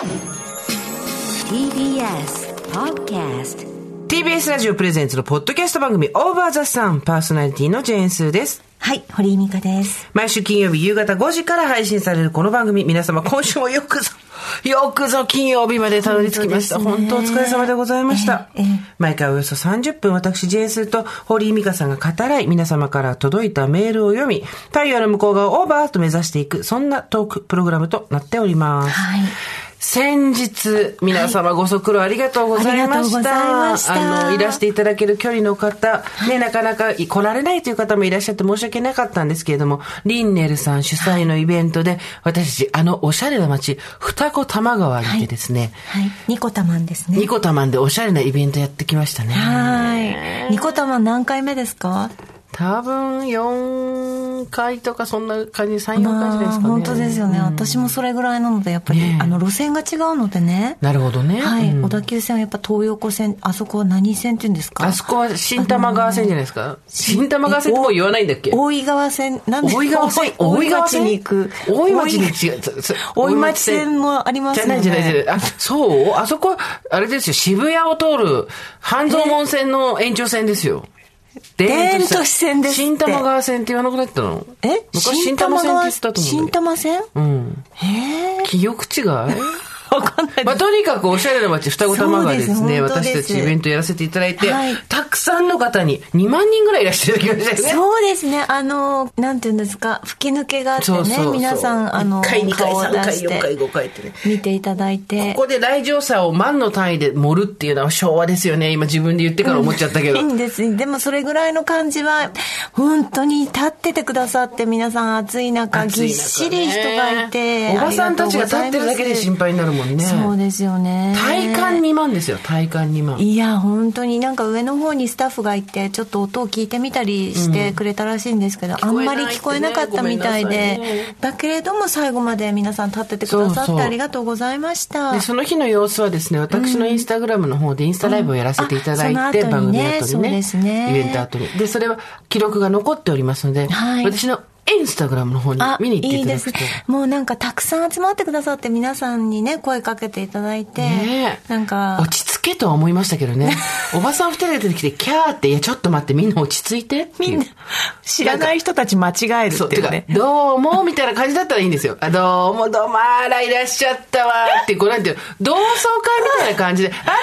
TBS Podcast TBS ラジオプレゼンツのポッドキャスト番組オーバーザさんパーソナリティのジェーンスーです。はい、堀井美香です。毎週金曜日夕方5時から配信されるこの番組、皆様今週もよくぞ、よくぞ金曜日までたどり着きました。本本当ね当お疲れ様でございました。ええええ毎回およそ30分、私、ジェーンスーと堀井美香さんが語らい、皆様から届いたメールを読み、太陽の向こう側をオーバーと目指していく、そんなトークプログラムとなっております。はい。先日、皆様ご足労ありがとうございました。あの、いらしていただける距離の方、ね、なかなか来られないという方もいらっしゃって申し訳なかったんですけれども、リンネルさん主催のイベントで、私たち、あのおしゃれな街、二子玉川にてですね、はい。ニコタマンですね。ニコタマンでおしゃれなイベントやってきましたね。はい。ニコタマン何回目ですか？多分、4回とかそんな感じ、3、4回じゃないまあ、ですかね。本当ですよね、私もそれぐらいなので、やっぱり、ねえあの、路線が違うのでね。なるほどね。はい、うん小田急線はやっぱ東横線、あそこは何線って言うんですか？あそこは新玉川線じゃないですか？新玉川線ってもう言わないんだっけ？大井川線、なんで大井川線？大井町に行く。大井町に違う。大井町線もありますよね。じゃないじゃないじゃない。あ、そう？あそこは、あれですよ、渋谷を通る半蔵門線の延長線ですよ。田園都市線です新玉川線って言わなくなったの？え？昔新玉線って言ってたと思うん新だけど。玉線うん。へえ。記憶違い？わかんないですまあ、とにかくおしゃれな街、双子玉川でですね、す私たちイベントやらせていただいて、はいたくさんの方に2万人ぐらいいらっしゃいただきましたよね。そうですね。あの、なんていうんですか、吹き抜けがあってね、そうそうそう皆さん、あの、1回、2回、顔を3回、出し4回、て5回ってね。見ていただいて。ここで来場者を万の単位で盛るっていうのは昭和ですよね。今自分で言ってから思っちゃったけど。いいんです。でもそれぐらいの感じは、本当に立っててくださって、皆さん暑い中、暑い中ねぎっしり人がいて。おばさんたちが立ってるだけで心配になるもんね。そうですよね。体感2万ですよ、体感2万。いや、本当になんか上の方にスタッフがいて、ちょっと音を聞いてみたりしてくれたらしいんですけど、あんまり聞こえなかったみたいで、ねだけれども最後まで皆さん立っててくださってありがとうございました。で、その日の様子はですね、私のインスタグラムの方でインスタライブをやらせていただいて、うんあその後番組後にね、ねイベント後に。で、それは記録が残っておりますので、はい私のインスタグラムの方にあ、見に行っていいですいただくと。。もうなんかたくさん集まってくださって皆さんにね、声かけていただいて、ねえなんか、落ち着けとは思いましたけどね。おばさん二人が出てきて、キャーって、いや、ちょっと待って、みんな落ち着いてっていうみんな、知らない人たち間違えるそう、っていうね。てか、どうも、みたいな感じだったらいいんですよ。あ、どうも、どうも、あら、いらっしゃったわ、って、こうなんていうの同窓会みたいな感じで、あら、堀井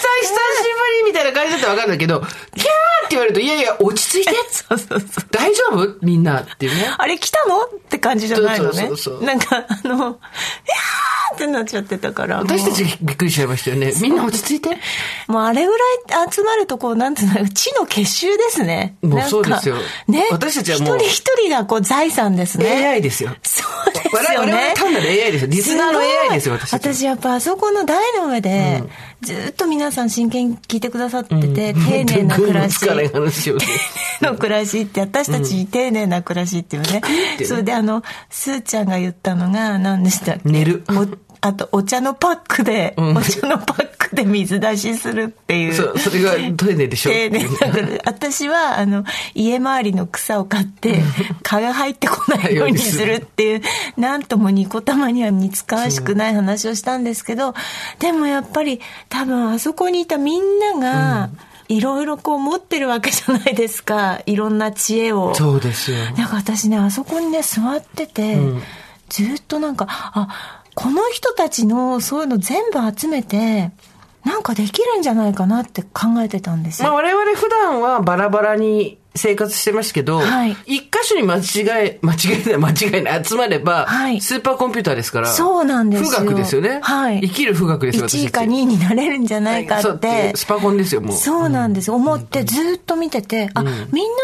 さん、久しぶり、みたいな感じだったらわかるんだけど、キャーって言われると、いやいや、落ち着いて。そうそうそう。大丈夫？みんな、っていうね。あれ来たの？って感じじゃないのね。そうそうそうそうなんか、あの、いやーってなっちゃってたから。私たもちびっくりしちゃいましたよね。みんな落ち着いて。う、もうあれぐらい集まるとこう、なんていうの、地の結集ですね。もうなんかそうですよね？私たちはもう一人一人がこう財産ですね。AI ですよ。そうです我々よねは。単なる AI ですよ。リスナーの AI ですよ、私。私やっぱあそこの台の上で、ずっと皆さん真剣に聞いてくださってて、丁寧な暮らし。軍の疲れ話をね。の暮らしって私たち丁寧な暮らしっていうね、それであのスーちゃんが言ったのが何でしたっけ？寝る。おあとお茶のパックで、うん。お茶のパックで水出しするっていう。そう、それが丁寧でしょ？丁寧な暮らし私はあの家周りの草を買って蚊が入ってこないようにするっていうなんともニコ玉には似つかわしくない話をしたんですけどでもやっぱり多分あそこにいたみんなが、いろいろこう持ってるわけじゃないですかいろんな知恵を。そうですよ。なんか私ねあそこにね座ってて、ずっとなんかあこの人たちのそういうの全部集めてなんかできるんじゃないかなって考えてたんですよ。まあ我々普段はバラバラに生活してますけど、はい一箇所に間違え、間違えない、間違いない、集まれば、はいスーパーコンピューターですから、そうなんですよ富岳ですよね。はい生きる富岳ですよ、1位か私たち2位になれるんじゃないかそうって。スパコンですよ、もう。そうなんです。思ってずっと見てて、あ、みんな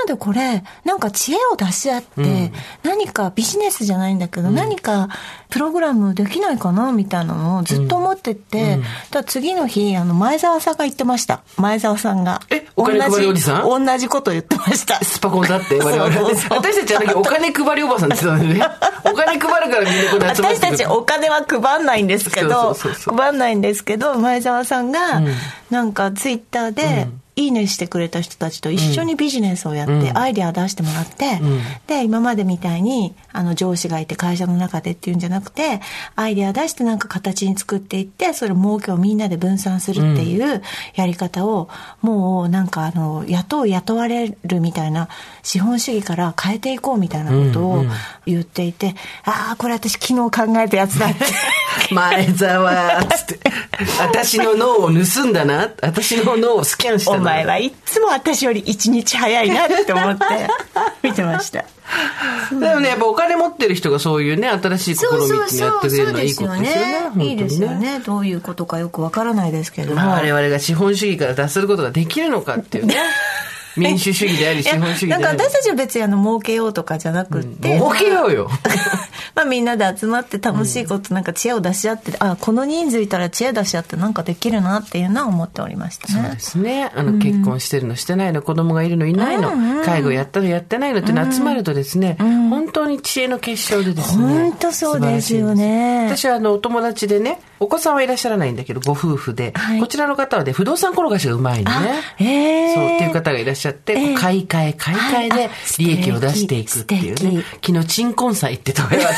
でこれ、なんか知恵を出し合って、何かビジネスじゃないんだけど、何かプログラムできないかなみたいなのをずっと思ってて、だ次の日、あの、前澤さんが言ってました。前澤さんが。えお金配りおじさん？同じこと言ってました。スパコンだって、我々。私たちあの時お金配りおばさんって言ってたんでね。お金配るからみんなここで集まって私たちお金は配んないんですけど配んないんですけど前澤さんがなんかツイッターでいいねしてくれた人たちと一緒にビジネスをやって、アイデア出してもらって、で、今までみたいに、あの、上司がいて会社の中でっていうんじゃなくて、アイデア出してなんか形に作っていって、それ儲けをみんなで分散するっていうやり方を、もうなんかあの、雇う雇われるみたいな資本主義から変えていこうみたいなことを言っていて、ああ、これ私昨日考えたやつだって。前澤つって。私の脳を盗んだな。私の脳をスキャンしたな。お前はいっつも私より一日早いなって思って見てました。でもねやっぱお金持ってる人がそういうね新しい試みってやってくれるのはいいことですよね本当にいいですよね。どういうことかよくわからないですけれども。まあ我々が資本主義から脱することができるのかっていうね民主主義であり資本主義であり。なんか私たちは別にあの儲けようとかじゃなくって、儲けようよ。まあみんなで集まって楽しいことなんか知恵を出し合って、あこの人数いたら知恵出し合ってなんかできるなっていうのは思っておりましたね。そうで。すね。あの、結婚してるのしてないの、子供がいるのいないの、介護やったのやってないのって集まるとですね、本当に知恵の結晶でですね。本当そうですよね。私はあの、お友達でね、お子さんはいらっしゃらないんだけど、ご夫婦で、はい。こちらの方はね、不動産転がしがうまいのね。ええそう、っていう方がいらっしゃって、こう買い替え、買い替えではいあ利益を出していくっていうね。昨日、鎮魂祭ってところが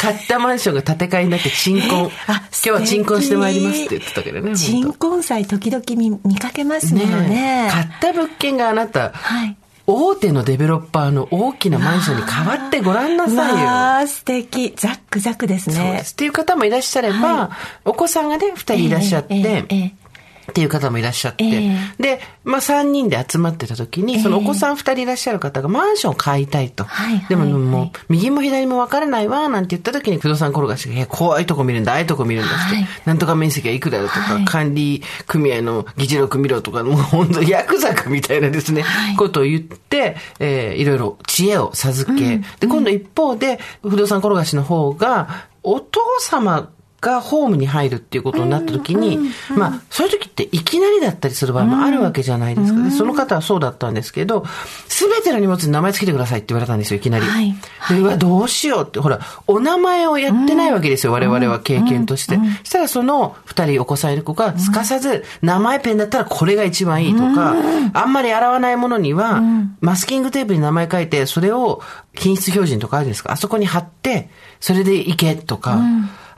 買ったマンションが建て替えになって鎮魂。あ今日は鎮魂してまいりますって言ってたけどね。鎮魂祭時々見見かけますものね。買った物件があなた、はい。大手のデベロッパーの大きなマンションに変わってごらんなさいよ。わあ素敵。ザックザクですねそうで。す。っていう方もいらっしゃれば、お子さんがね、二人いらっしゃって、ええええっていう方もいらっしゃって、えで、まあ3人で集まってた時に、そのお子さん二人いらっしゃる方がマンションを買いたいと。はいはいでももう、はい右も左も分からないわ、なんて言った時に不動産転がしが、怖いとこ見るんだ、ああいうとこ見るんだって、はいなんとか面積はいくらだとか、はい。管理組合の議事録見ろとか、もう本当ヤクザかみたいなですね、ことを言って、えーいろいろ知恵を授け、で、今度一方で、不動産転がしの方が、お父様がホームに入るっていうことになった時に、まあ、そういう時っていきなりだったりする場合もあるわけじゃないですか。で、その方はそうだったんですけど、すべての荷物に名前つけてくださいって言われたんですよ、いきなり。はい。で、うわ、どうしようって、ほら、お名前をやってないわけですよ、我々は経験として。そしたらその二人お子さんいる子が、すかさず、名前ペンだったらこれが一番いいとか、あんまり洗わないものには、マスキングテープに名前書いて、それを品質標準とかあるじゃないですか、あそこに貼って、それでいけとか、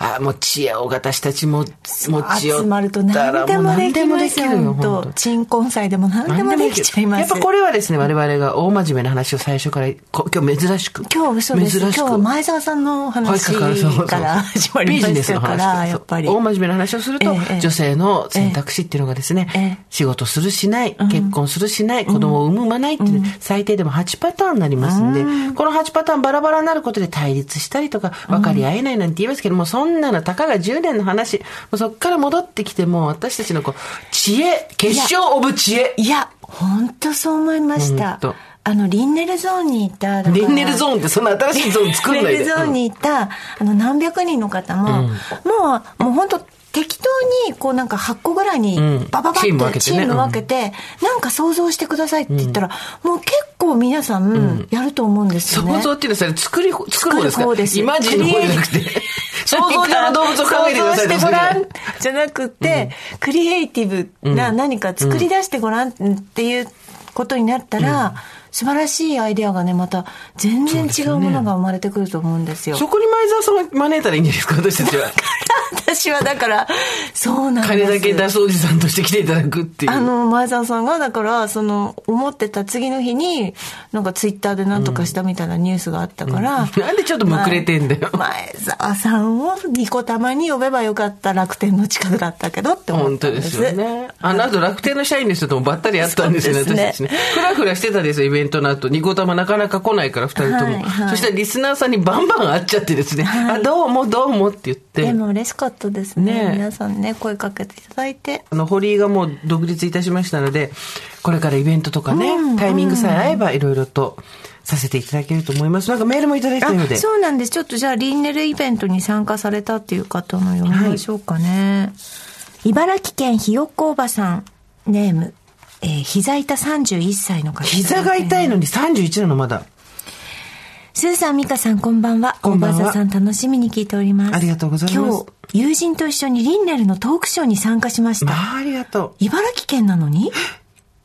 あ、もう知恵を私たちも持ち寄集まるとったら何もうでもできますよ。何でもできるよ、本本当。当鎮魂祭でも何でもできちゃいます。やっぱこれはですね、我々が大真面目な話を最初から、こ今日珍しく。今日嘘です。今珍しく。日は前澤さんの話から始まりまビジネしたかスの話ら、やっぱり。大真面目な話をすると、ええ女性の選択肢っていうのがですね、ええ。仕事するしない、結婚するしない、子供を産む産まないっていう、最低でも8パターンになりますんで、この8パターンバラバラになることで対立したりとか、分かり合えないなんて言いますけども、そんなのたかが10年の話、もうそっから戻ってきても、私たちのこう、知恵、結晶オブ知恵。いや、本当そう思いました。あの、リンネルゾーンにいた、リンネルゾーンってそんな新しいゾーン作んないで。リンネルゾーンにいた、あの、何百人の方も、もう、もう本当適当に、こうなんか8個ぐらいにうん、バババチーム分ってけてね。チーム分けて、なんか想像してくださいって言ったら、もう結構皆さん、やると思うんですよね。想像っていうのはそれ作り、作る方ですか？イマジンの方じゃなくて、想像上の動物を考えてください想像してごらん。とじゃなくて、クリエイティブな何か作り出してごらんっていうことになったら、素晴らしいアイデアがね、また全然違うものが生まれてくると思うんですよ。そこに前澤さんが招いたらいいんじゃないですか、私たちは。私はだから、そうなんです。金だけ出すおじさんとして来ていただくっていう。あの、前澤さんが、だから、その、思ってた次の日に、なんかツイッターで何とかしたみたいなニュースがあったから。なんでちょっとむくれてんだよ。前澤さんをニコ玉に呼べばよかった楽天の近くだったけどって思っ本当でたんですす。よね。あの後楽天の社員の人ともばったり会ったんですよね、ね私たちね。ふらふらしてたんですよ、イベントの後。ニコ玉なかなか来ないから、二人とも。はいはいそしたらリスナーさんにバンバン会っちゃってですね。あ、どうもどうもって言って。でも嬉しかったですね。ねえ皆さんね、声かけていただいて。あの、堀井がもう独立いたしましたので、これからイベントとかね、タイミングさえ合えばいろいろとさせていただけると思います。なんかメールもいただいたようで。あそうなんです。ちょっとじゃあ、リンネルイベントに参加されたっていう方の読みましょうかね。茨城県ひよっこおばさん、ネーム、えー膝痛31歳の方。膝が痛いのに31なの、まだ。スーさん、ミカさん、こんばんは。こんばんはさん、楽しみに聞いております。ありがとうございます今日、友人と一緒にリンネルのトークショーに参加しました。まあ、ありがとう。茨城県なのに？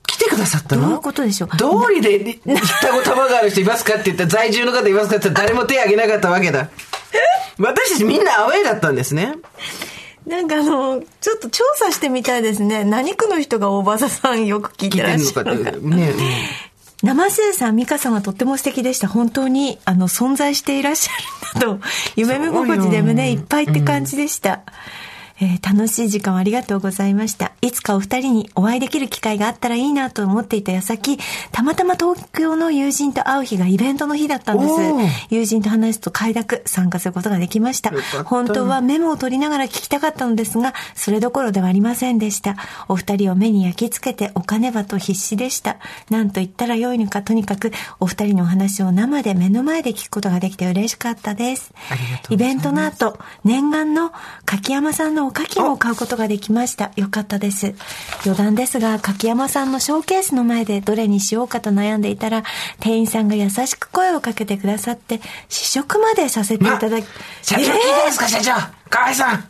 来てださったの？どういうことでしょう道理で双子玉がある人いますかって言ったら在住の方いますかって言ったら誰も手挙げなかったわけだ。私たちみんなアウェイだったんですね。なんかあの、ちょっと調査してみたいですね。何区の人が大場さん よく聞いてらっしゃるのか。ね、生瀬さん、美香さんはとっても素敵でした。本当に、あの、存在していらっしゃるんだと、夢見心地で胸いっぱいって感じでした。えー楽しい時間をありがとうございました。いつかお二人にお会いできる機会があったらいいなと思っていた矢先、たまたま東京の友人と会う日がイベントの日だったんです。友人と話すと快諾、参加することができました。本当はメモを取りながら聞きたかったのですが、それどころではありませんでした。お二人を目に焼き付けてお金ばと必死でした。なんと言ったらよいのか、とにかくお二人のお話を生で目の前で聞くことができて嬉しかったですイベントの後、念願の柿山さんのおかきも買うことができました。よかったです。余談ですが、柿山さんのショーケースの前でどれにしようかと悩んでいたら、店員さんが優しく声をかけてくださって、試食までさせていまただき、社長聞いてますか、社長河合さん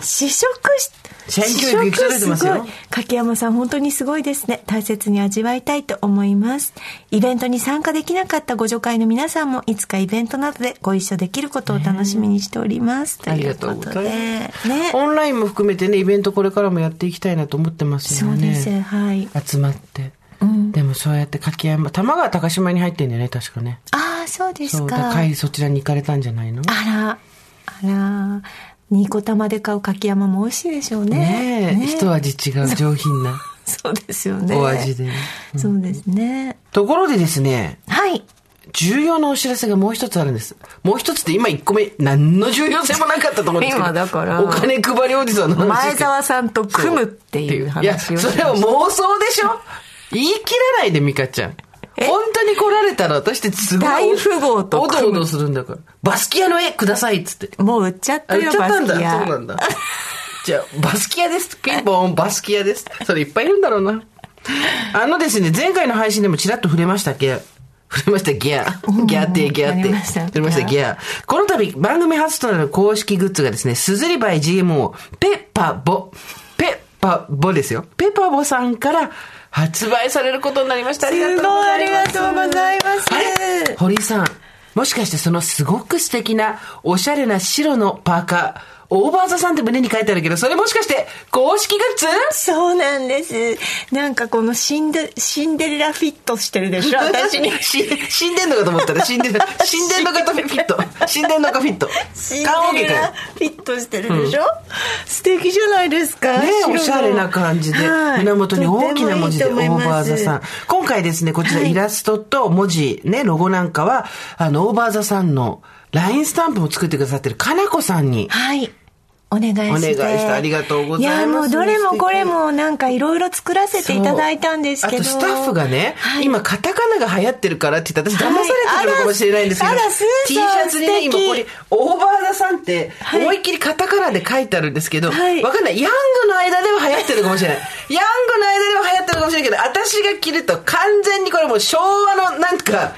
試食し、ますよ試食すごい柿山さん本当にすごいですね。大切に味わいたいと思います。イベントに参加できなかったご助会の皆さんもいつかイベントなどでご一緒できることを楽しみにしております。ありがとうございます。ね。オンラインも含めてね、イベントこれからもやっていきたいなと思ってますよね。そうです。はい。集まって。でもそうやって柿山、玉川高島に入ってんだよね、確かね。ああ、そうですそう、だか。から会そちらに行かれたんじゃないの？あら、あら、ニコ玉で買う柿山も美味しいでしょうね。ねえ、ね一味違う上品な そうですよね。お味でね。そうですね。ところでですね、はい。重要なお知らせがもう一つあるんです。もう一つって今一個目、何の重要性もなかったと思うんですけど。今だからお金配りおじさんの話前澤さんと組むっていういや、話を。それは妄想でしょ？言い切らないで、ミカちゃん。本当に来られたら私ってすごい。大富豪とおどおどするんだから。バスキアの絵くださいっつって。もう売っちゃったあ、よ、言っちゃったんだ。そうなんだ。じゃあ、バスキアです。ピンポン、バスキアです。それいっぱいいるんだろうな。あのですね、前回の配信でもちらっと触れましたっけ触れました、ギャー。ギャーって、ギャーって。触れましたギャー。この度、番組初となる公式グッズがですね、すずりバイ GMO、ペッパボ。ペッパボですよ。ペッパボさんから発売されることになりました。ありがとうございます。すごいありがとうございます堀井さん、もしかしてそのすごく素敵な、おしゃれな白のパーカー、 OVER THE SUN って胸に書いてあるけど、それもしかして公式グッズ？そうなんです。なんかこのシンデ、シンデレラフィットしてるでしょ、私に。し死んでんのかと思ったら死んでる。死んでんのかとフィット。死んでんのかフィット。シンデレラフィットしてるでしょ、素敵じゃないですか。ねおしゃれな感じで、はい胸元に大きな文字で、オーバーザさん。今回ですね、こちらイラストと文字、ね、ロゴなんかは、あの、オーバーザさんの LINE スタンプも作ってくださってるかなこさんに、はい。お願いして。お願いしてありがとうございますいや、もうどれもこれもなんかいろいろ作らせていただいたんですけど。あとスタッフがね、はい今カタカナが流行ってるからって言ったら私騙されてるのかもしれないんですけど、あらあらスー T シャツにね、今これ、オーバーザさんってはい思いっきりカタカナで書いてあるんですけど、わ、はいかんない。ヤングの間では流行ってるかもしれない。ヤングの間では流行ってるかもしれないけど、私が着ると完全にこれもう昭和のなんか、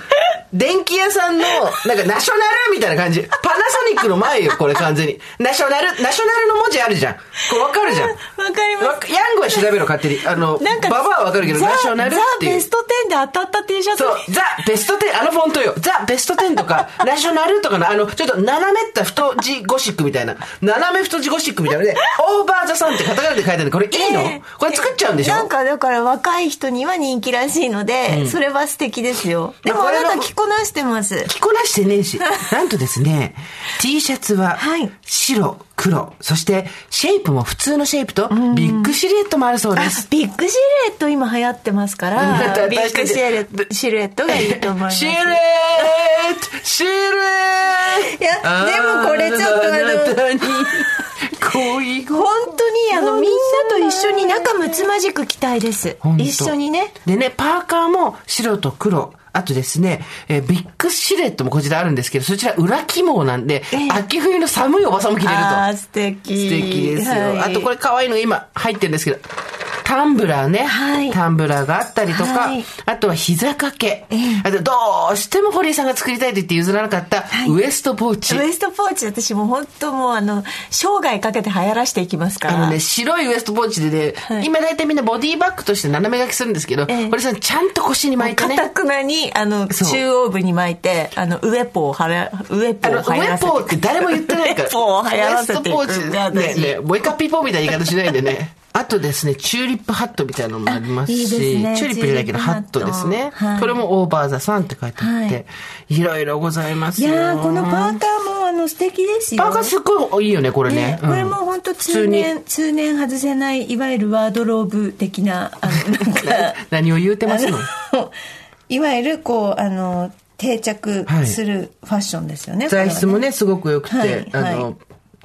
電気屋さんの、なんかナショナルみたいな感じ。パナソニックの前よ、これ完全に。ナショナル、ナショナルの文字あるじゃん。これわかるじゃん。わかりますわヤングは調べろ、勝手に。あの、なんか、ババアはわかるけど、ザナショナルっていう。ザベスト10で当たった T シャツ。そう、ザ・ベスト10、あのフォントよ。ザ・ベスト10とか、ナショナルとかの、あの、ちょっと斜めった太字ゴシックみたいな。斜め太字ゴシックみたいなので、オーバーザさんってカタカナで書いてあるこれいいの、ええこれ作っちゃうんでしょ？なんかだから若い人には人気らしいので、それは素敵ですよ。でもあなた着こなしてます。着こなしてねえし。なんとですね、T シャツははい、白、黒、そして、シェイプも普通のシェイプと、ビッグシルエットもあるそうであす。ビッグシルエット今流行ってますかうんら、ビッグシルエットシルエットがいいと思います。シルエットシルエットいやでもこれちょっとあの恋本当にあのみんなと一緒に仲睦まじく着たいです一緒にね。でね、パーカーも白と黒。あとですね、えービッグシルエットもこちらあるんですけど、そちら裏起毛なんで、ええ秋冬の寒いおばさんも着れると。あー素敵。素敵ですよ。はいあとこれ可愛いのが今入ってるんですけど、タンブラーね。はいタンブラーがあったりとか、はいあとは膝掛け。ええあとどうしても堀井さんが作りたいと言って譲らなかったはいウエストポーチ。ウエストポーチ私も本当もうあの生涯かけて流行らしていきますからあのね、白いウエストポーチでね、はい今大体みんなボディバッグとして斜め書きするんですけど、ええ堀井さんちゃんと腰に巻いてね。かたくなにあの中央部に巻いてあのウエポをはらウを流行らせてェポーって誰も言ってないから。ウェポーを流行らせていくウエストポーチ。私ねねもう一回ピーポーみたいな言い方しないでね。あとですね、チューリップハットみたいなのもありますし、あいいですね。チューリップじゃないけどハットですね。はいこれもオーバーザさんって書いてあって、、はい。ろいろございますいよ。やーこのパーカーもあの素敵ですよ。パーカーすっごいいいよね、これね。ね、これも本当通に年通年外せないいわゆるワードローブ的なあのなんか。何を言うてますの？いわゆるこうあの定着するファッションですよね、これは材質もね、すごく良くて、はいあの、はい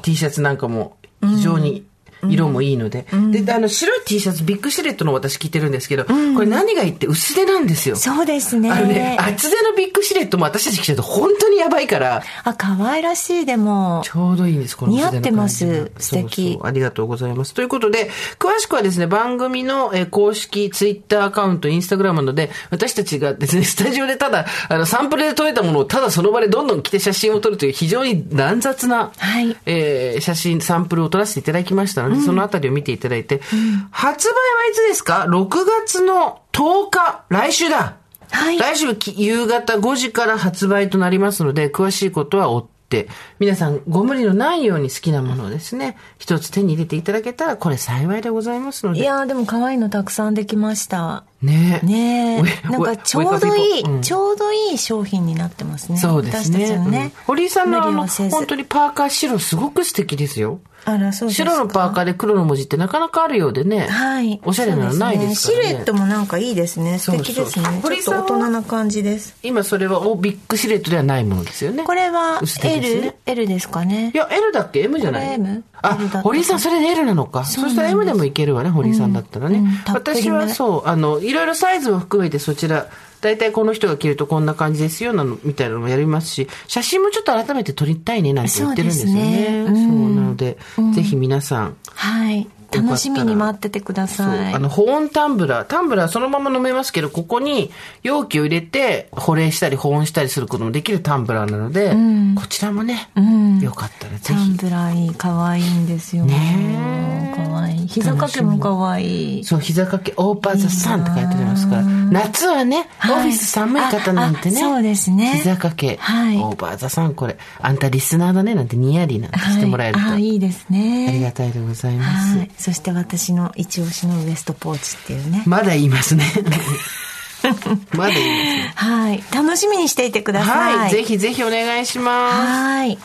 T シャツなんかも非常に色もいいので、で、あの、白い T シャツ、ビッグシルエットの私着てるんですけど、これ何がいいって薄手なんですよ。そうですね。あのね、厚手のビッグシルエットも私たち着ちゃうと本当にやばいから、あ可愛らしいでも。ちょうどいいんです、この似合ってます。素敵。そうそうありがとうございます。ということで、詳しくはですね、番組のえー公式ツイッターアカウント、インスタグラムなどで、私たちがですね、スタジオでただ、あの、サンプルで撮れたものをただその場でどんどん着て写真を撮るという非常に乱雑な、はい。えー写真、サンプルを撮らせていただきましたので、そのあたりを見ていただいて、発売はいつですか ?6 月の10日、来週だ。はい。来週き夕方5時から発売となりますので、詳しいことは追って、皆さんご無理のないように好きなものをですね、一つ手に入れていただけたら、これ幸いでございますので。いやーでも可愛いのたくさんできましたねえ。ねなんかちょうどいい、ウェウェちょうどいい商品になってますねそうですね。ね、うん堀井さんのあの、本当にパーカー白すごく素敵ですよ。あらそう白のパーカーで黒の文字ってなかなかあるようでね。はい。おしゃれなのないですからね。そうシルエットもなんかいいですね。素敵ですそうそう大人な感じです。今それはおビッグシルエットではないものですよね。これは L、ね L ですかねい。や、L だっけ ?M じゃない？M？あ堀井さん、それで L なのか。そしたら M でもいけるわね、堀井さんだったらね。うんたっぷり私めはそう、あの、いろいろサイズも含めてそちら、大体この人が着るとこんな感じですよ、なの、みたいなのもやりますし、写真もちょっと改めて撮りたいね、なんて言ってるんですよね。そうねそううんなので、ぜひ皆さん、はい。楽しみに待っててください。あの、保温タンブラー。タンブラーそのまま飲めますけど、ここに容器を入れて保冷したり保温したりすることもできるタンブラーなので、こちらもね、んよかったらぜひ。タンブラーいい、可愛いんですよ。ねえ可愛い。膝掛けも可愛い。そう、膝掛け、オーバーザサンって書いてありますから。夏はね、はいオフィス寒い方なんてね。そうですね膝掛け、はいオーバーザサン、これ。あんたリスナーだね、なんてニヤリなんてしてもらえると。はい、あ、いいですね。ありがたいでございます。はい。そして私の一押しのウエストポーチっていうね。まだ言いますね。まだ言いますね。はい。楽しみにしていてください。はい、ぜひぜひお願いします。はい。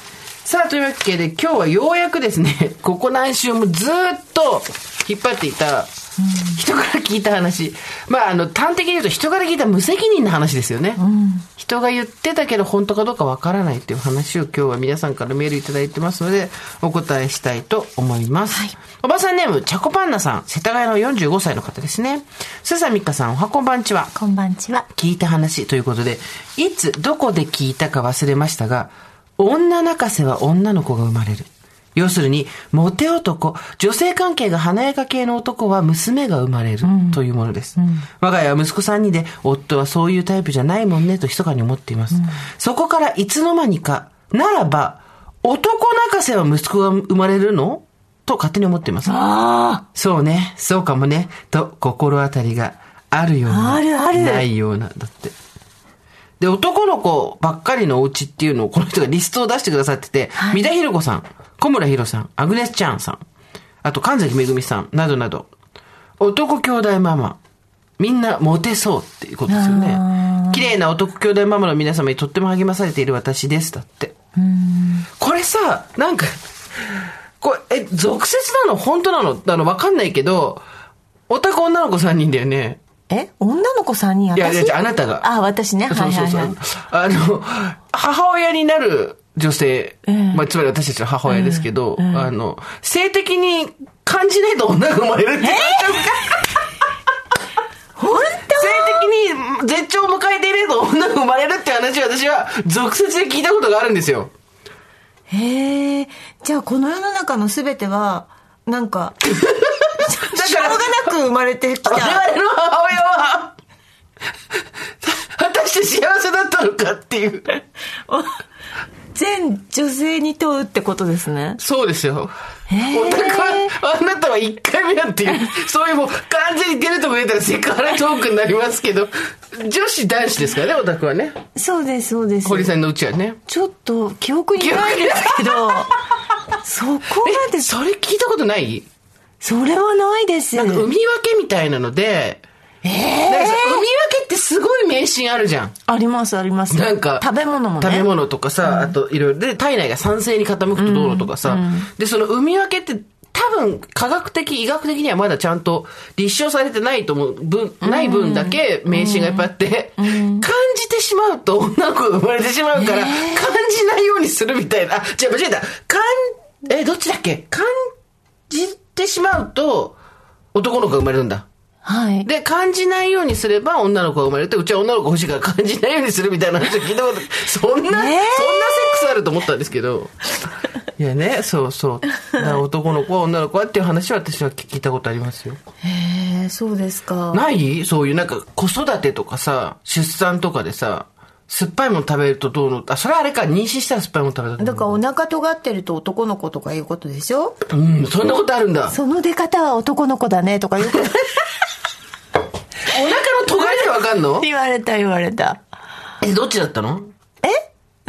さあ、というわけで今日はようやくですね、ここ何週もずっと引っ張っていた、人から聞いた話。まあ、あの、端的に言うと人から聞いた無責任な話ですよね。人が言ってたけど本当かどうかわからないっていう話を今日は皆さんからメールいただいてますので、お答えしたいと思います。おばさんネーム、チャコパンナさん、世田谷の45歳の方ですね。スーさんみっかさん、おはこんばんちは。こんばんちは？聞いた話ということで、いつどこで聞いたか忘れましたが、女泣かせは女の子が生まれる。要するに、モテ男、女性関係が華やか系の男は娘が生まれるというものです。我が家は息子3人で、夫はそういうタイプじゃないもんねと密かに思っています。そこからいつの間にか、ならば、男泣かせは息子が生まれるの？と勝手に思っています。あそうね、そうかもね、と心当たりがあるような、あるあるないような、だって。で、男の子ばっかりのお家っていうのをこの人がリストを出してくださってて、三田寛子さん、小村博さん、アグネス・チャンさん、あと神崎めぐみさん、などなど、男兄弟ママ、みんなモテそうっていうことですよね。綺麗な男兄弟ママの皆様にとっても励まされている私です、だって。これさ、なんか、これ、え、俗説なの？本当なの？あの、わかんないけど、男女の子3人だよね。え女の子3人私いやいやああなたがあ、私ね。はいそうそうそう。はいはい。あの、母親になる女性、ええまあ、つまり私たちの母親ですけど、あの、性的に感じないと女が生まれるって言われちゃう本性的に絶頂を迎えていると女が生まれるって話を私は俗説で聞いたことがあるんですよ。当へえ。じゃあこの世の中の全ては、なんか、しょうがなく生まれてきた。我々の母親は、果たして幸せだったのかっていう。全女性に問うってことですね。そうですよ。お宅は、あなたは1回目だっていう、そういうもう完全に出るとも出たらセクハラトークになりますけど、女子男子ですからね、お宅はね。そうです、そうです。堀さんのうちはね。ちょっと記憶にないですけど、そこまで、それ聞いたことない？それはないです。なんか海分けみたいなので、えなんかさ海分けってすごい迷信あるじゃん。あります、あります。なんか、食べ物もね。食べ物とかさ、あといろいろ、で、体内が酸性に傾くとどうのとかさ、で、その海分けって、多分、科学的、医学的にはまだちゃんと立証されてないと思う、分、ない分だけ迷信がいっぱいあって、感じてしまうと女の子が生まれてしまうから、感じないようにするみたいな。あ、違う、間違えた。感、え、どっちだっけ？感じてしまうと、男の子が生まれるんだ。はい。で、感じないようにすれば女の子が生まれて、うちは女の子欲しいから感じないようにするみたいな話を聞いたこと、そんな、そんなセックスあると思ったんですけど。いやね、そうそう。男の子は女の子はっていう話は私は聞いたことありますよ。へえ、そうですか。ない？そういうなんか子育てとかさ、出産とかでさ、酸っぱいもの食べるとどうの、あ、それはあれか、妊娠したら酸っぱいもの食べただからお腹尖ってると男の子とかいうことでしょ？うん、そんなことあるんだ。その出方は男の子だねとかよく お腹の尖りでわかんの？言われた言われた。え、どっちだったの？え？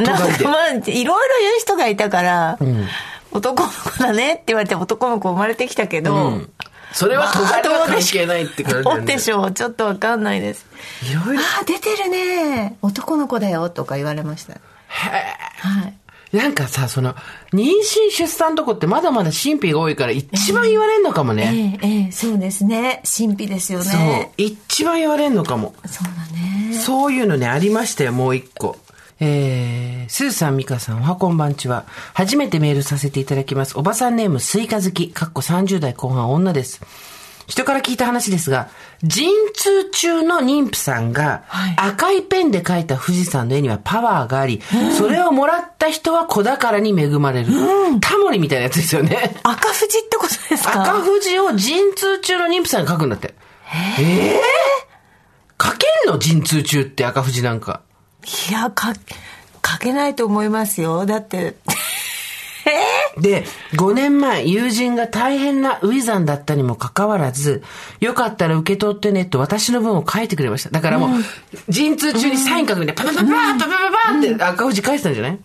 なんかまあ、いろいろ言う人がいたから、男の子だねって言われて男の子生まれてきたけど、うん。それは尖りは関係ないって感じだどよね。うでしょう？ちょっとわかんないです。いろいろ。ああ、出てるね。男の子だよとか言われました。はい。なんかさ、その、妊娠出産とこってまだまだ神秘が多いから一番言われんのかもね。ええ、ええ、そうですね。神秘ですよそうね。。一番言われんのかも。そうだね。そういうのね、ありましたよ、もう一個。えー、スーさん、ミカさん、おはこんばんちは。初めてメールさせていただきます。おばさんネーム、スイカ好き、かっこ30代後半女です。人から聞いた話ですが、陣痛中の妊婦さんがはい赤いペンで描いた富士山の絵にはパワーがあり、それをもらった人は子宝に恵まれる。タモリみたいなやつですよね。赤富士ってことですか？赤富士を陣痛中の妊婦さんが描くんだって。ええー、描けんの？陣痛中って赤富士なんか。いや、か、書けないと思いますよ。だって、で、5年前、友人が大変なウィザンだったにもかかわらず、よかったら受け取ってねと私の分を書いてくれました。だからもう、陣痛中にサイン書くんで、パパパパパパパパって赤富士書いてたんじゃない？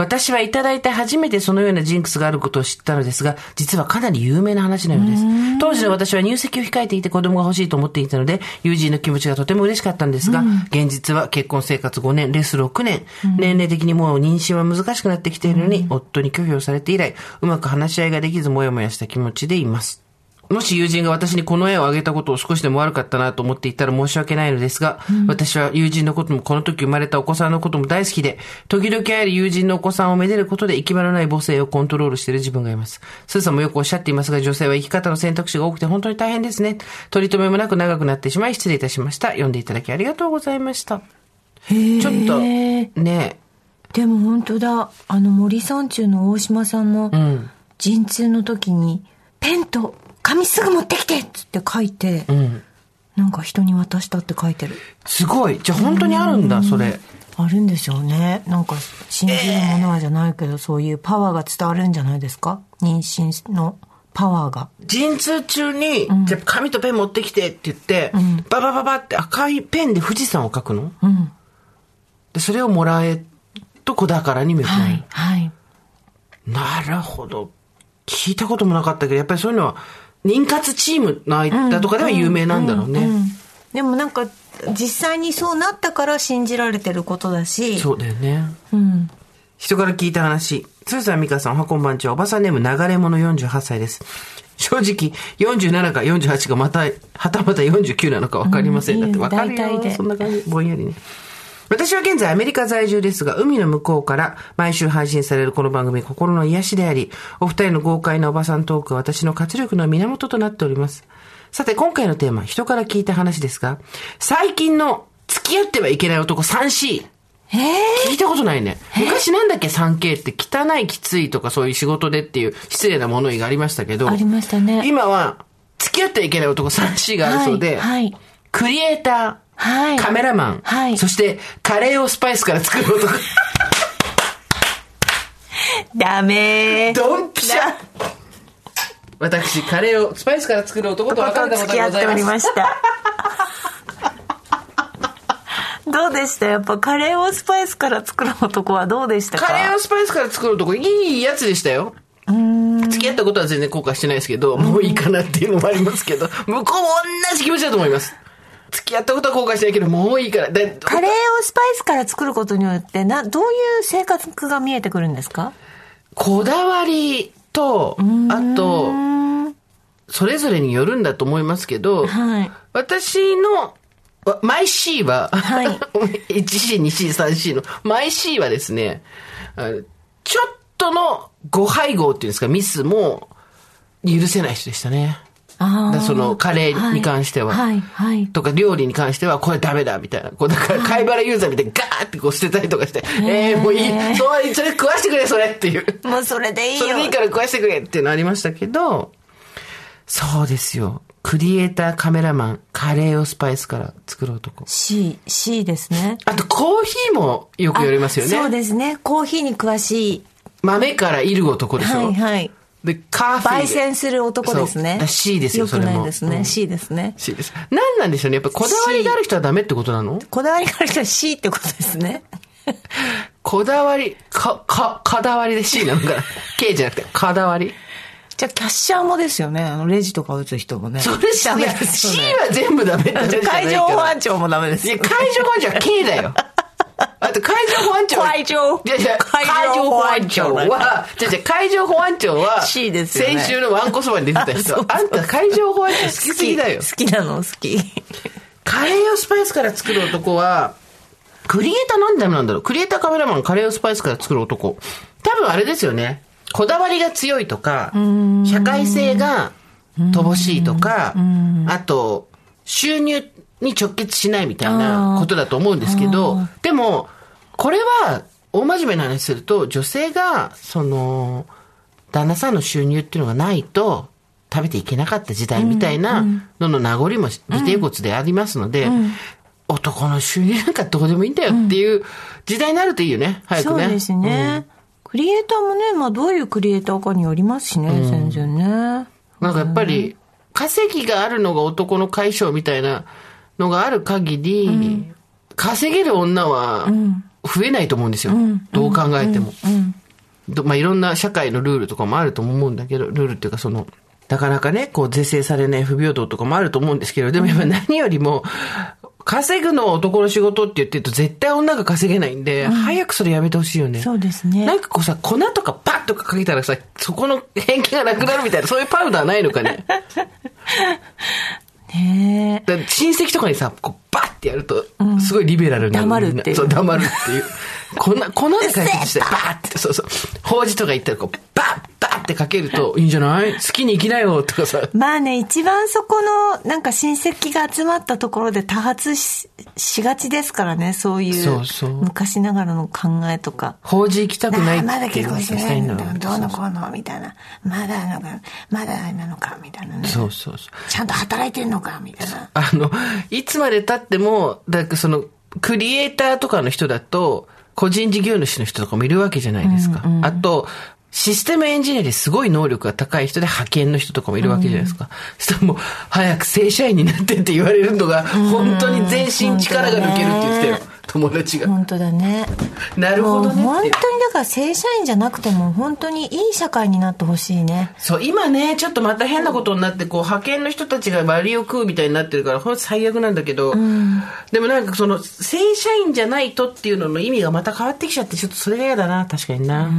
私はいただいて初めてそのようなジンクスがあることを知ったのですが、実はかなり有名な話のようです。当時の私は入籍を控えていて子供が欲しいと思っていたので、友人の気持ちがとても嬉しかったんですが、現実は結婚生活5年、レス6年、年齢的にもう妊娠は難しくなってきているのに、夫に拒否をされて以来、うまく話し合いができず、もやもやした気持ちでいます。もし友人が私にこの絵をあげたことを少しでも悪かったなと思っていたら申し訳ないのですが、私は友人のこともこの時生まれたお子さんのことも大好きで、時々あり友人のお子さんをめでることで行き場のない母性をコントロールしている自分がいます。スーさんもよくおっしゃっていますが、女性は生き方の選択肢が多くて本当に大変ですね。取り留めもなく長くなってしまい失礼いたしました。読んでいただきありがとうございました。ちょっと、ねでも本当だ。あの森山中の大島さんも、ん陣痛の時に、ペンと紙すぐ持ってきてっつって書いて、んなんか人に渡したって書いてる。すごい。じゃあ本当にあるんだ、それ。あるんでしょうね。なんか信じるものはじゃないけど、そういうパワーが伝わるんじゃないですか？妊娠のパワーが。陣痛中に、じゃあ紙とペン持ってきてって言って、ババババって赤いペンで富士山を描くの？うん。で、それをもらえと子宝に恵まれる。はい。はい。なるほど。聞いたこともなかったけど、やっぱりそういうのは、妊活チームの間とかでは有名なんだろうね。でもなんか、実際にそうなったから信じられてることだし。そうだよね。うん。人から聞いた話。つーさん、みかさん、おはこんばんちは、おばさんネーム流れ者48歳です。正直、47か48かまた、はたまた49なのか分かりません。うんだって分かるよ。大体でそんな感じ。ぼんやりね。私は現在アメリカ在住ですが、海の向こうから毎週配信されるこの番組、心の癒しであり、お二人の豪快なおばさんトークは私の活力の源となっております。さて、今回のテーマ、人から聞いた話ですが、最近の付き合ってはいけない男 3C。ええ聞いたことないね。昔なんだっけ？3K って汚いきついとかそういう仕事でっていう失礼な物言いがありましたけど。ありましたね今は付き合ってはいけない男 3C があるそうで、はいはいクリエイター、はいカメラマン、はいそしてカレーをスパイスから作る男。ダメー。ドンピシャ私、カレーをスパイスから作る男と別れたことがございます。りました。どうでした？やっぱカレーをスパイスから作る男はどうでしたか？カレーをスパイスから作る男、いいやつでしたよ。付き合ったことは全然後悔してないですけど、もういいかなっていうのもありますけど、向こうも同じ気持ちだと思います。付き合ったことは後悔してないけど、もういいから。でカレーをスパイスから作ることによってなどういう生活が見えてくるんですか？こだわりと、あと、それぞれによるんだと思いますけど、はい私の、わマイ C は、はい 1C、2C、3C の、マイ C はですね、ちょっとの誤配合っていうんですか、ミスも許せない人でしたね。そのカレーに関しては、はいはいはいとか料理に関してはこれダメだみたいな。こうだから貝原ユーザーみたいにガーってこう捨てたりとかして、えー、もういい、そうそれ食わしてくれそれっていう。もうそれでいいよそれでいいから食わしてくれっていうのありましたけど、そうですよ。クリエイター、カメラマン、カレーをスパイスから作る男。C C ですねあとコーヒーもよく言われますよね。そうですねコーヒーに詳しい豆からいる男でしょ。はいはいで、カーフィーで。焙煎する男ですね。C ですよ、よくそれも。ないですね、うん。C ですね。C です。何なんでしょうね。やっぱこだわりがある人はダメってことなの？こだわりがある人は C ってことですね。こだわり、か、か、かだわりで C なのかな ?K じゃなくて、かだわり？じゃあキャッシャーもですよね。あのレジとか打つ人もね。それダメダメです C よね。は全部ダメじゃない海上 保安庁もダメですいや、よ海上保安庁は K だよ。あと、海上保安庁。は。海上。いやいや、海海上上保安庁。庁は、じゃあじゃあ海上保安庁は、C ですよね。先週のワンコそばに出てた人。あんた海上保安庁好きすぎだよ。好きなの好き。カレーをスパイスから作る男は、クリエイターなんでなんだろう。クリエイターカメラマン、カレーをスパイスから作る男。多分あれですよね。こだわりが強いとか、社会性が乏しいとか、あと、収入に直結しないみたいなことだと思うんですけど、でも、これは、大真面目な話すると、女性が、その、旦那さんの収入っていうのがないと、食べていけなかった時代みたいなのの名残も尾てい骨でありますので、男の収入なんかどうでもいいんだよっていう時代になるといいよね、早くね。そうですね、クリエイターもね、まあ、どういうクリエイターかによりますしね、全然ね。なんかやっぱり、稼ぎがあるのが男の解消みたいなのがある限り、稼げる女は増えないと思うんですよ。どう考えても。どまあいろんな社会のルールとかもあると思うんだけど、ルールっていうかその、なかなかね、こう是正されない不平等とかもあると思うんですけど、でもやっぱ何よりも、稼ぐのは男の仕事って言ってると絶対女が稼げないんで、早くそれやめてほしいよね。そうですねなんかこうさ、粉とかパッとかかけたらさ、そこの変気がなくなるみたいな、そういうパウダーないのかね。ね親戚とかにさ、こうバッてやると、すごいリベラルになる。黙るっていうそう、黙るっていう。粉、粉で解決して、バーって、そうそう。法事とか行ったら、こう、バッ、バッってかけると、いいんじゃない？好きに生きなよ、とかさ。まあね一番そこのなんか親戚が集まったところで多発ししがちですからねそういうそうそう。昔ながらの考えとか。法事行きたくないってまだ結婚してないの。どうのこうのみたいな。まだなのかまだあれなのかみたいなね。そうそうそう。ちゃんと働いてんのかみたいな。あの、いつまで経っても、だその、クリエイターとかの人だと、個人事業主の人とかもいるわけじゃないですか。あと、システムエンジニアですごい能力が高い人で派遣の人とかもいるわけじゃないですか。そしたらもう、早く正社員になってって言われるのが、本当に全身力が抜けるって言ってたよ。友達が。本当だね。なるほどね。本当にだから正社員じゃなくても本当にいい社会になってほしいね。そう、今ね、ちょっとまた変なことになって、こう、派遣の人たちが割を食うみたいになってるから、ほんと最悪なんだけど、でもなんかその、正社員じゃないとっていうのの意味がまた変わってきちゃって、ちょっとそれが嫌だな、確かにな。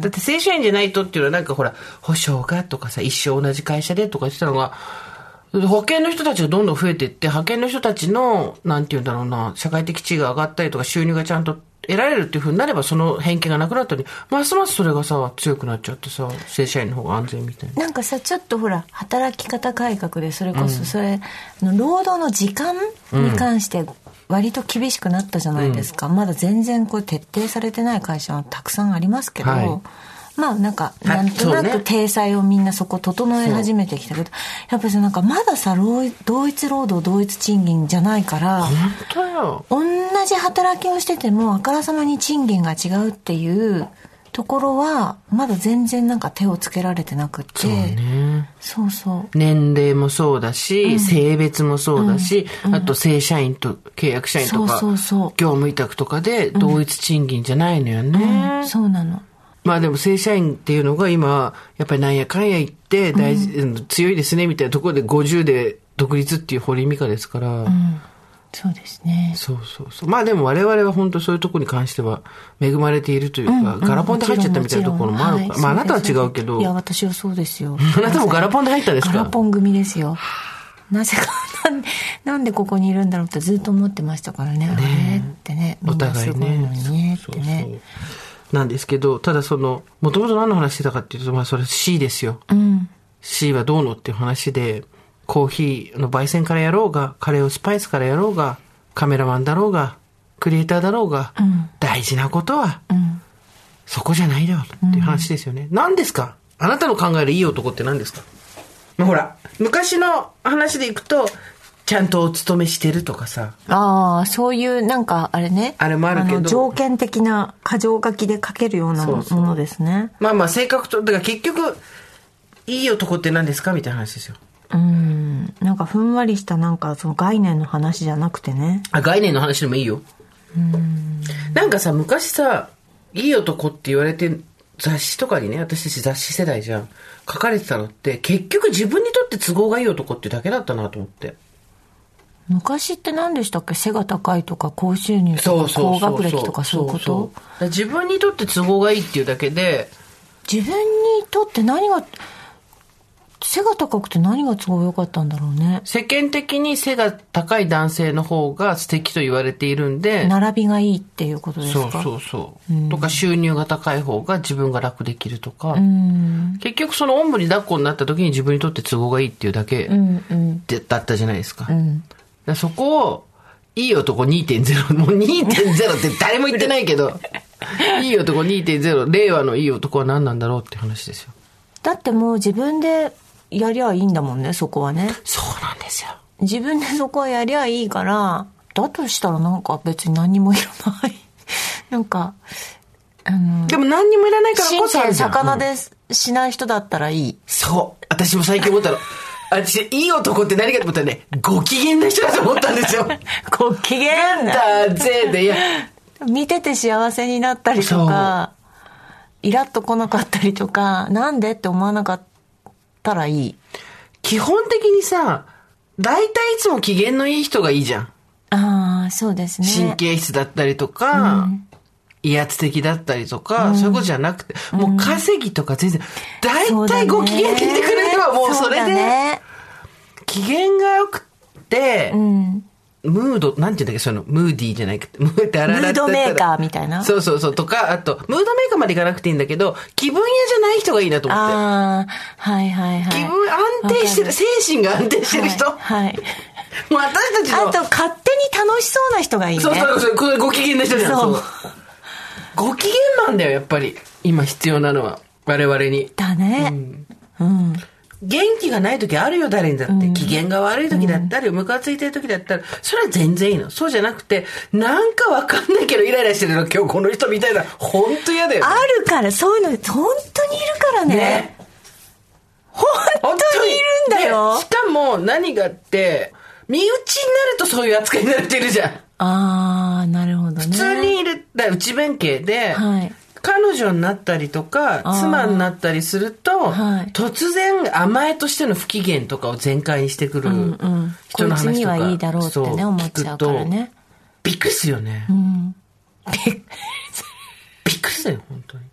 だって正社員じゃないとっていうのはなんかほら、保証がとかさ、一生同じ会社でとか言ってたのが、派遣の人たちがどんどん増えていって、派遣の人たちの、なんて言うんだろうな、社会的地位が上がったりとか収入がちゃんと得られるっていうふうになれば、その偏見がなくなったのに、ますますそれがさ、強くなっちゃってさ、正社員の方が安全みたいな。なんかさちょっとほら働き方改革でそれこそそれ、あの労働の時間に関して割と厳しくなったじゃないですか、まだ全然こう徹底されてない会社はたくさんありますけど、はいまあなんか、なんとなく体裁をみんなそこ整え始めてきたけど、やっぱりさなんかまださ、同一労働同一賃金じゃないから、本当よ。同じ働きをしててもあからさまに賃金が違うっていうところはまだ全然なんか手をつけられてなくって。そうね。そうそう。年齢もそうだし、性別もそうだし、あと正社員と契約社員とか、そうそうそう。業務委託とかで同一賃金じゃないのよね。そうなのまあでも正社員っていうのが今、やっぱりなんやかんや言って大事、うん。強いですねみたいなところで50で独立っていう堀井美香ですから、そうですね。そうそうそう。まあでも我々は本当そういうところに関しては恵まれているというか、ガラポンで入っちゃったみたいなところもあるか。ら。まああなたは違うけど、いや私はそうですよ。あなたもガラポンで入ったんですか？ガラポン組ですよ。なぜかなんでなんでここにいるんだろうってずっと思ってましたからね。あれ？ってね。みお互いすごいのね。にね。そうそうってねなんですけど、ただその、もともと何の話してたかっていうと、まあそれ C ですよ。うん。C はどうのっていう話で、コーヒーの焙煎からやろうが、カレーをスパイスからやろうが、カメラマンだろうが、クリエイターだろうが、ん。大事なことは、うん。そこじゃないだろうっていう話ですよね。何ですか？あなたの考えるいい男って何ですか？まあほら、昔の話でいくと、ちゃんとお勤めしてるとかさ、ああそういうなんかあれねあれもあるけどの条件的な箇条書きで書けるようなものですねまあまあ性格と、だから結局、いい男って何ですかみたいな話ですよ。うんなんかふんわりしたなんかその概念の話じゃなくてねあ、概念の話でもいいよ。なんかさ、昔さ、いい男って言われて、雑誌とかにね、私たち雑誌世代じゃん。書かれてたのって、結局自分にとって都合がいい男ってだけだったなと思って。昔って何でしたっけ？背が高いとか高収入とか高学歴とかそういうこと？自分にとって都合がいいっていうだけで、自分にとって何が背が高くて何が都合良かったんだろうね。世間的に背が高い男性の方が素敵と言われているんで、並びがいいっていうことですか？そうそうそう。とか収入が高い方が自分が楽できるとか、うん。結局そのおんぶに抱っこになった時に自分にとって都合がいいっていうだけうんだったじゃないですか。うんそこを、いい男2.0、もう2.0って誰も言ってないけど、いい男2.0、令和のいい男は何なんだろうって話ですよ。だってもう自分でやりゃいいんだもんねそこはねそうなんですよ。自分でそこはやりゃいいからだとしたらなんか別に何にもいらない なんかあのでも何にもいらないからこそあるじ魚でしない人だったらいい。そう。私も最近思ったの。私、いい男って何かと思ったらね、ご機嫌な人だと思ったんですよ。ご機嫌な。だぜで、いや、見てて幸せになったりとか、イラッと来なかったりとか、なんでって思わなかったらいい。基本的にさ、大体いつも機嫌のいい人がいいじゃん。ああ、そうですね。神経質だったりとか、威圧的だったりとか、そういうことじゃなくて、もう稼ぎとか全然、大そうだね体ご機嫌でいてくれればもうそれで、ね機嫌が良くって、うん。ムード、なんていうんだっけ、その、ムーディーじゃないくて、ムームードメーカーみたいな。そうそうそう、とか、あと、ムードメーカーまでいかなくていいんだけど、気分屋じゃない人がいいなと思って。ああ、はいはいはい。気分安定してる、精神が安定してる人。はい。はい もう私たちの。あと、勝手に楽しそうな人がいいね。そうそうそう、これご機嫌な人じゃん。そう。ご機嫌なんだよ、やっぱり。今必要なのは。我々に。だね。うん。元気がない時あるよ、誰にだって。機嫌が悪い時だったり、ムカついてる時だったら、それは全然いいの。そうじゃなくて、なんかわかんないけどイライラしてるの、今日この人みたいな。ほんと嫌だよ、ね。あるから、そういうの、本当にいるからね。ね。本当にいるんだよで。しかも、何がって、身内になるとそういう扱いになってるじゃん。ああ、なるほどね。普通にいる、だ内弁慶で、はい彼女になったりとか、妻になったりすると、はい突然甘えとしての不機嫌とかを全開にしてくる人の話とか、にはいいだろうってそね、思っちゃうからね。びっくりするよね。うん。びっくりするよ、本当に。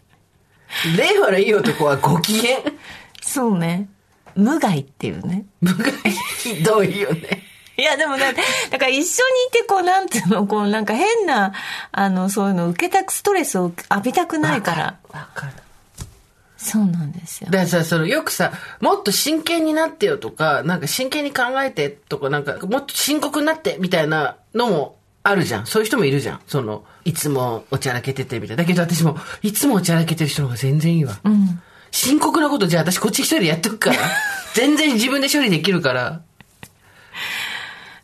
令和のいい男はご機嫌。そうね。無害っていうね。無害ひどいよね。いや、でもね、だから一緒にいて、こう、なんていうの、こう、なんか変な、あの、そういうの受けたく、ストレスを浴びたくないから。わかる。そうなんですよ。だからさ、そのよくさ、もっと真剣になってよとか、なんか真剣に考えてとか、なんかもっと深刻になってみたいなのもあるじゃん。そういう人もいるじゃん。その、いつもおちゃらけててみたいな。だけど私も、いつもおちゃらけてる人の方が全然いいわ。深刻なことじゃあ私こっち一人でやっとくから。全然自分で処理できるから。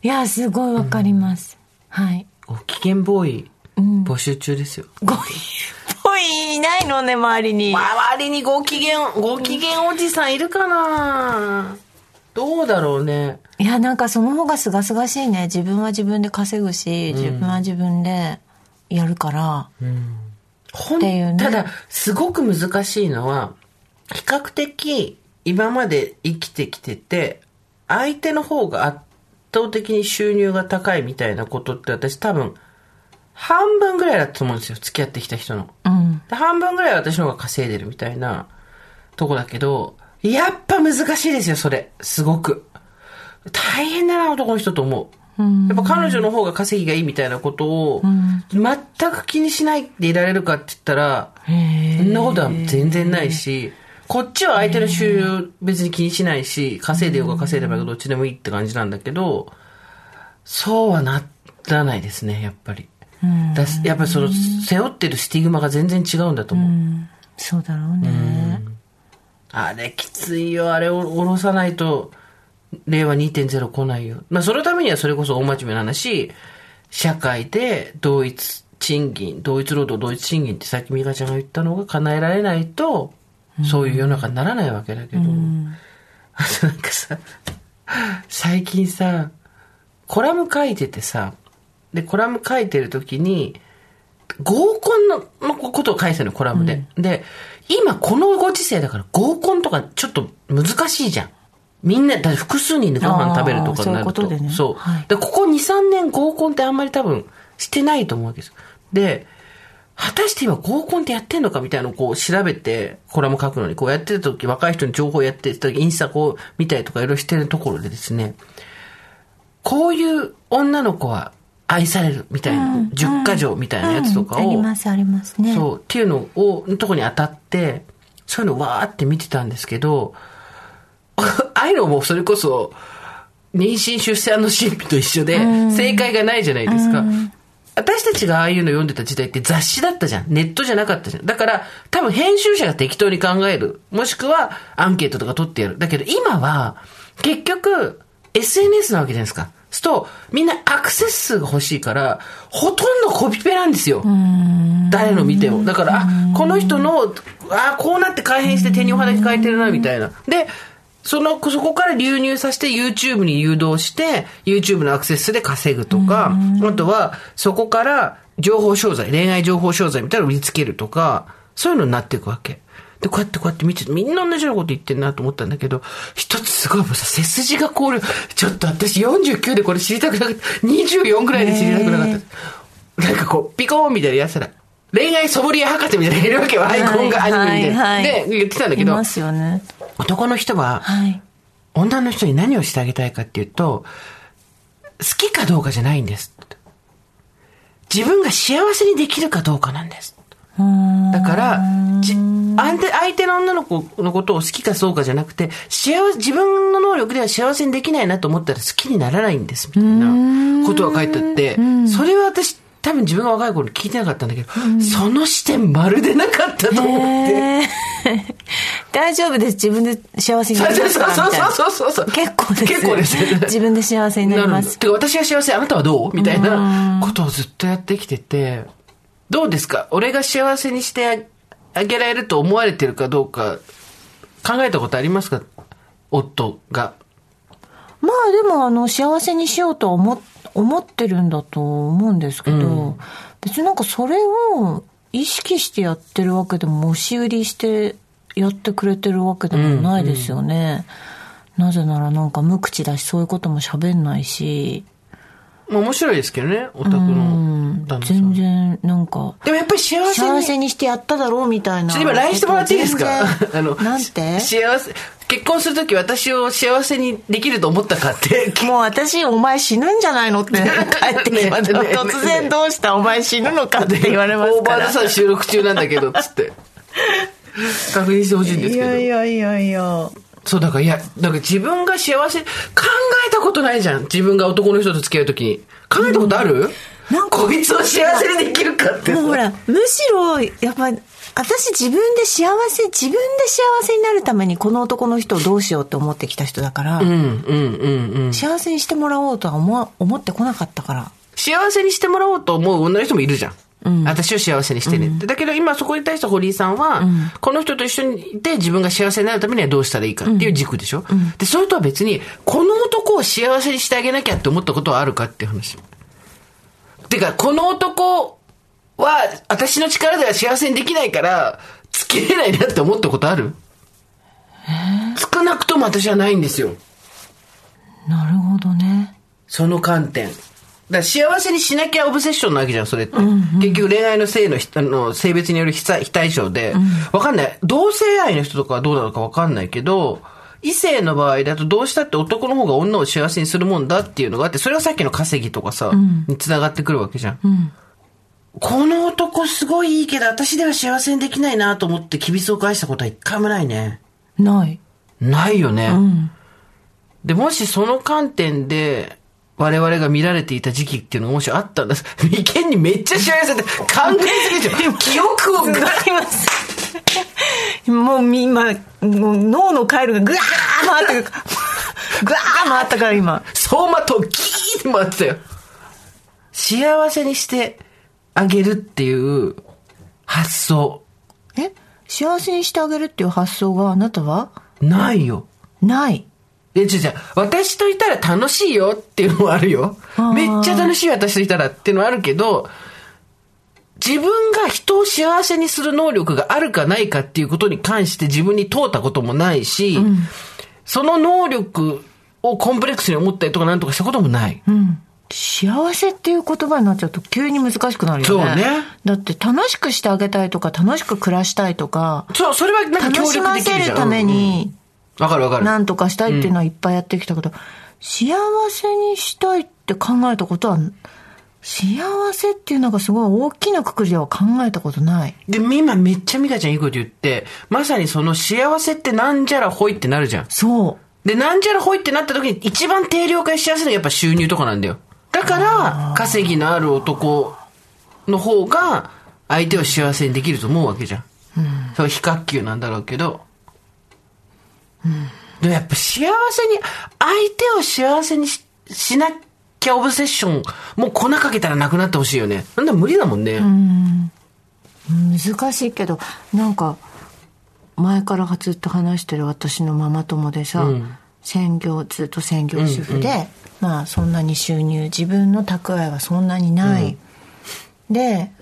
いや、すごいわかります。はい。ご機嫌ボーイ、募集中ですよ。ごい、ぽいいないのね、周りに。周りにご機嫌、ご機嫌おじさんいるかな？どうだろうね。いや、なんかその方が清々しいね。自分は自分で稼ぐし、自分は自分でやるから。ほんっていうねただ、すごく難しいのは、比較的今まで生きてきてて、相手の方が圧倒的に収入が高いみたいなことって私多分、半分ぐらいだと思うんですよ。付き合ってきた人の。うん。で半分ぐらいは私の方が稼いでるみたいなとこだけど、やっぱ難しいですよ、それ。すごく。大変だな、男の人と思う。やっぱ彼女の方が稼ぎがいいみたいなことを、全く気にしないでいられるかって言ったら、そんなことは全然ないし、こっちは相手の収入別に気にしないし、稼いでようが稼いでばようがどっちでもいいって感じなんだけど、そうはならないですね、やっぱり。だやっぱりその、背負ってるスティグマが全然違うんだと思う。そうだろうね。あれきついよ。あれを下ろさないと、令和2.0来ないよ。まあ、そのためにはそれこそ大真面目な話、社会で同一賃金、同一労働、同一賃金ってさっき美香ちゃんが言ったのが叶えられないと、そういう世の中にならないわけだけど、あとなんかさ、最近さ、コラム書いててさ、で、コラム書いてる時に、合コンののことを書いてたのよ、コラムで。で、今このご時世だから合コンとかちょっと難しいじゃん。みんな、だ複数人でご飯食べるとかになると。そうねはいで、ここ2、3年合コンってあんまり多分してないと思うわけですよ。で、果たして今合コンってやってんのかみたいなのをこう調べて、コラム書くのに、こうやってた時、若い人に情報やってた時、インスタこう見たりとかいろいろしてるところでですね、こういう女の子は愛されるみたいな、10か条みたいなやつとかを、うんあります、ありますね。そう、っていうのを、のとこに当たって、そういうのわーって見てたんですけど、ああいうのもそれこそ、妊娠出産の神秘と一緒で、正解がないじゃないですか。私たちがああいうの読んでた時代って雑誌だったじゃん。ネットじゃなかったじゃん。だから、多分編集者が適当に考える。もしくは、アンケートとか取ってやる。だけど今は、結局、SNS なわけじゃないですか。すると、みんなアクセス数が欲しいから、ほとんどコピペなんですよ。誰の見ても。だから、あ、この人の、あ、こうなって改変して手におはだけ変えてるな、みたいな。で、その、そこから流入させて YouTube に誘導して、YouTube のアクセス数で稼ぐとか、あとは、そこから情報商材、恋愛情報商材みたいなのを売りつけるとか、そういうのになっていくわけ。で、こうやってこうやって見てて、みんな同じようなこと言ってんなと思ったんだけど、一つすごいもうさ、背筋が凍る。ちょっと私49でこれ知りたくなかった。24ぐらいで知りたくなかった。なんかこう、ピコーンみたいなやつら。恋愛ソムリエ博士みたいなのがいるわけよ、アイコンがアニメみたいな。で、言ってたんだけどいま、すよね。男の人は、はい。女の人に何をしてあげたいかっていうと、好きかどうかじゃないんです。自分が幸せにできるかどうかなんです。だから、じ相手相手の女の子のことを好きかそうかじゃなくて、幸せ、自分の能力では幸せにできないなと思ったら好きにならないんです、みたいなことが書いてあって、それは私、多分自分が若い頃聞いてなかったんだけど、その視点まるでなかったと思って。大丈夫です。自分で幸せになりますか？らみたいな。そうそうそうそうそう結構です。結構です自分で幸せになります。てか私は幸せ、あなたはどう？みたいなことをずっとやってきてて、どうですか？俺が幸せにしてあげられると思われてるかどうか、考えたことありますか？夫が。まあでもあの幸せにしようとは思思ってるんだと思うんですけど、別になんかそれを意識してやってるわけでも押し売りしてやってくれてるわけでもないですよね。なぜならなんか無口だしそういうことも喋んないし、まあ面白いですけどね、オタクうんの旦那さ全ん。然なんかでもやっぱり幸せに。幸せにしてやっただろうみたいな。ちょっと今 LINE してもらっていいですか？全然 なんて？幸せ、結婚するとき私を幸せにできると思ったかって。もう私、お前死ぬんじゃないのって帰ってきました。突然どうした？お前死ぬのかって言われますから。オーバーザさん収録中なんだけど、つって。確認してほしいんですけど。やいやいや。そう、だから、いや、だから自分が幸せ、考えたことないじゃん。自分が男の人と付き合うときに。考えたことある、なんかこいつを幸せにできるかってさもうほら、むしろ、やっぱ、私自分で幸せ、自分で幸せになるためにこの男の人をどうしようって思ってきた人だから、うんうんうんうん。幸せにしてもらおうとは思わ思ってこなかったから。幸せにしてもらおうと思う女の人もいるじゃん。私を幸せにしてねって。だけど今そこに対して堀井さんは、この人と一緒にいて自分が幸せになるためにはどうしたらいいかっていう軸でしょ、で、それとは別に、この男を幸せにしてあげなきゃって思ったことはあるかっていう話。てか、この男は私の力では幸せにできないから、付き合えないなって思ったことある？少なくとも私はないんですよ。なるほどね。その観点。だ幸せにしなきゃオブセッションなわけじゃん、それって。結局恋愛の性のひ、あの、性別による非対非対称で、わ、かんない。同性愛の人とかはどうなのかわかんないけど、異性の場合だとどうしたって男の方が女を幸せにするもんだっていうのがあって、それはさっきの稼ぎとかさ、に繋がってくるわけじゃん。この男すごいいいけど、私では幸せにできないなと思って、キビスを返したことは一回もないね。ない。ないよね。で、もしその観点で、我々が見られていた時期っていうのがもしあったんだ。眉間にめっちゃ幸せって考えすぎでしょ。記憶をわかります。もうみ今、もう脳の回路がぐわー回ってる。ぐわー回ったから今。走馬灯ギーって回ってたよ。幸せにしてあげるっていう発想、え？幸せにしてあげるっていう発想があなたは？ないよ。ない。え、じゃじゃ私といたら楽しいよっていうのはあるよ。めっちゃ楽しい私といたらっていうのはあるけど、自分が人を幸せにする能力があるかないかっていうことに関して自分に問うたこともないし、その能力をコンプレックスに思ったりとかなんとかしたこともない。うん。幸せっていう言葉になっちゃうと急に難しくなるよね。そうねだって楽しくしてあげたいとか楽しく暮らしたいとか、そう、それはなんか楽協しませるために、うんうんわかるわかる。なんとかしたいっていうのはいっぱいやってきたけど、幸せにしたいって考えたことは、幸せっていうのがすごい大きなくくりでは考えたことない。で、今めっちゃミカちゃんいいこと言って、まさにその幸せってなんじゃらほいってなるじゃん。そう。で、なんじゃらほいってなった時に一番定量化しやすいのがやっぱ収入とかなんだよ。だから、稼ぎのある男の方が相手を幸せにできると思うわけじゃん。それ非角球なんだろうけど。でもやっぱ幸せに、相手を幸せにししなきゃオブセッション、もう粉かけたらなくなってほしいよね。なんだ無理だもんね。難しいけど、なんか、前からずっと話してる私のママ友でさ、専業、ずっと専業主婦で、まあそんなに収入、自分の蓄えはそんなにない。で、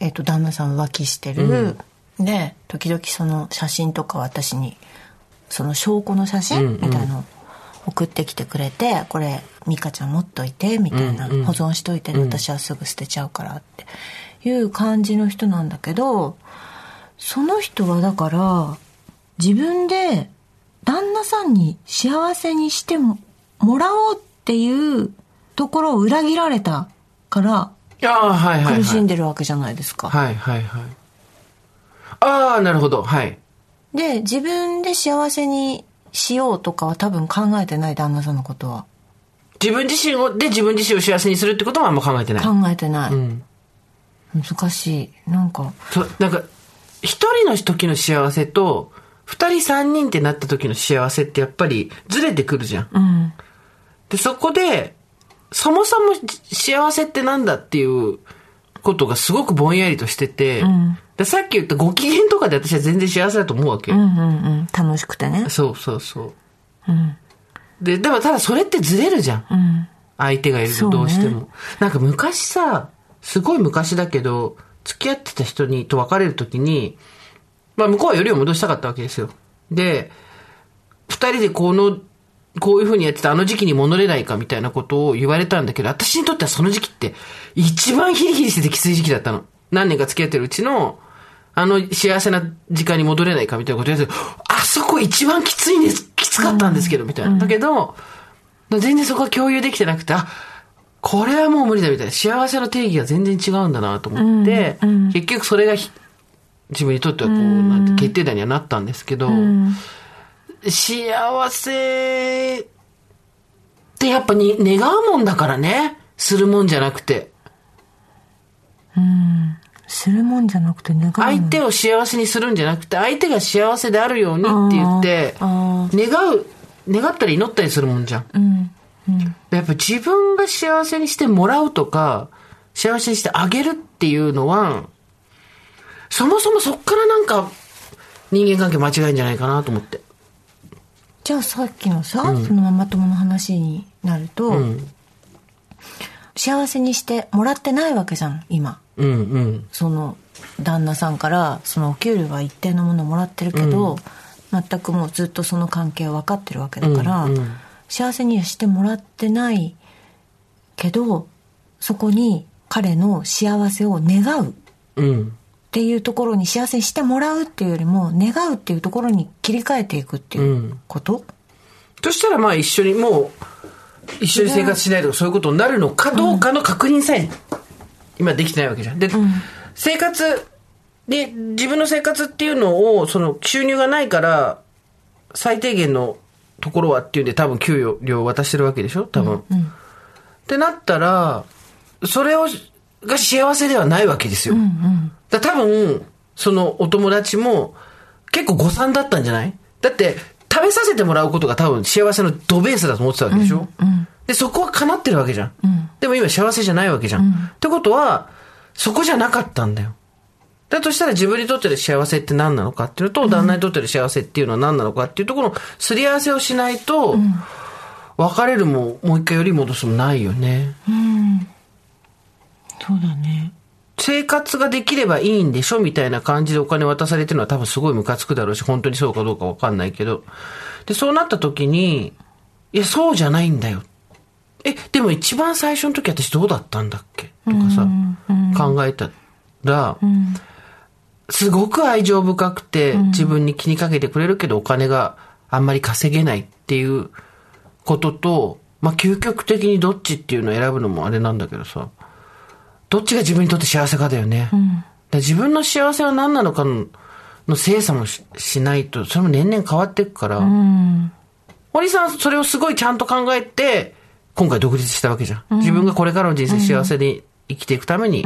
えっ、と、旦那さん浮気してる。で、時々その写真とか私に、その証拠の写真みたいのを送ってきてくれて、これ、美香ちゃん持っといて、みたいな、保存しといて、私はすぐ捨てちゃうからっていう感じの人なんだけど、その人はだから、自分で旦那さんに幸せにしてももらおうっていうところを裏切られたから。苦しんでるわけじゃないですか。はいはいはい。ああ、なるほど。はい。で、自分で幸せにしようとかは多分考えてない旦那さんのことは。自分自身を、で自分自身を幸せにするってことはあんま考えてない。考えてない。うん。難しい。なんか、そう、なんか、一人の時の幸せと、二人三人ってなった時の幸せってやっぱりずれてくるじゃん。うん。で、そこで、そもそも幸せってなんだっていうことがすごくぼんやりとしてて、でさっき言ったご機嫌とかで私は全然幸せだと思うわけ。うんうんうん。楽しくてね。そうそうそう。で、でもただそれってずれるじゃん。うん。相手がいるとどうしても。なんか昔さ、すごい昔だけど、付き合ってた人にと別れるときに、まあ向こうはよりを戻したかったわけですよ。で、二人でこの、こういう風にやってたあの時期に戻れないかみたいなことを言われたんだけど、私にとってはその時期って一番ヒリヒリしててきつい時期だったの。何年か付き合ってるうちの、あの幸せな時間に戻れないかみたいなこと言われて、あそこ一番きついんです、きつかったんですけど、みたいな。だけど、全然そこは共有できてなくて、あ、これはもう無理だみたいな。幸せの定義が全然違うんだなと思って、結局それがひ自分にとってはこう、なんて決定打にはなったんですけど、幸せってやっぱに願うもんだからね。するもんじゃなくて。うん。するもんじゃなくて願うの。相手を幸せにするんじゃなくて、相手が幸せであるようにって言ってあ、願う、願ったり祈ったりするもんじゃん。うん。うん。やっぱ自分が幸せにしてもらうとか、幸せにしてあげるっていうのは、そもそもそっからなんか人間関係間違いんじゃないかなと思って。じゃあさっきのさ、そのママ友の話になると、うん。幸せにしてもらってないわけじゃん、今。うんうん。その旦那さんからそのお給料は一定のものもらってるけど、全くもうずっとその関係は分かってるわけだから、うんうん幸せにはしてもらってないけどそこに彼の幸せを願うっうん。ていうところに幸せにしてもらうっていうよりも願うっていうところに切り替えていくっていうこと、そしたらまあ一緒にもう、一緒に生活しないとかそういうことになるのかどうかの確認さえ、今できてないわけじゃん。で、生活で、自分の生活っていうのを、その収入がないから、最低限のところはっていうんで多分給与料を渡してるわけでしょ？多分。ってなったら、それを、が幸せではないわけですよ。だから多分、そのお友達も結構誤算だったんじゃない？だって、食べさせてもらうことが多分幸せのドベースだと思ってたわけでしょ、で、そこは叶ってるわけじゃん。でも今幸せじゃないわけじゃん。ってことは、そこじゃなかったんだよ。だとしたら自分にとっての幸せって何なのかっていうのと、旦那にとっての幸せっていうのは何なのかっていうところのすり合わせをしないと、別れるももう一回より戻すもないよね。そうだね生活ができればいいんでしょみたいな感じでお金渡されてるのは多分すごいムカつくだろうし、本当にそうかどうかわかんないけど。で、そうなった時に、いや、そうじゃないんだよ。え、でも一番最初の時私どうだったんだっけ？とかさ、考えたら、すごく愛情深くて自分に気にかけてくれるけどお金があんまり稼げないっていうことと、まあ究極的にどっちっていうのを選ぶのもあれなんだけどさ、どっちが自分にとって幸せかだよね。だから自分の幸せは何なのかのの精査もししないと、それも年々変わっていくから、堀さんそれをすごいちゃんと考えて、今回独立したわけじゃん。自分がこれからの人生幸せに生きていくために、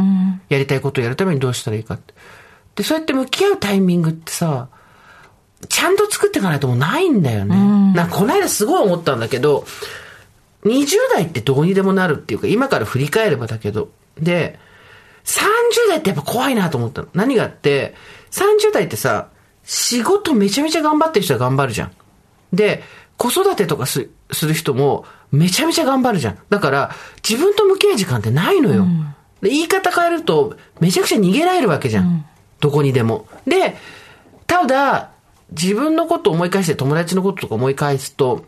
やりたいことをやるためにどうしたらいいかって。で、そうやって向き合うタイミングってさ、ちゃんと作っていかないともうないんだよね。なこの間すごい思ったんだけど、20代ってどうにでもなるっていうか、今から振り返ればだけど。で、30代ってやっぱ怖いなと思ったの。何があって、30代ってさ、仕事めちゃめちゃ頑張ってる人は頑張るじゃん。で、子育てとかすする人もめちゃめちゃ頑張るじゃん。だから、自分と向き合う時間ってないのよ。で言い方変えると、めちゃくちゃ逃げられるわけじゃん。どこにでも。で、ただ、自分のことを思い返して友達のこととか思い返すと、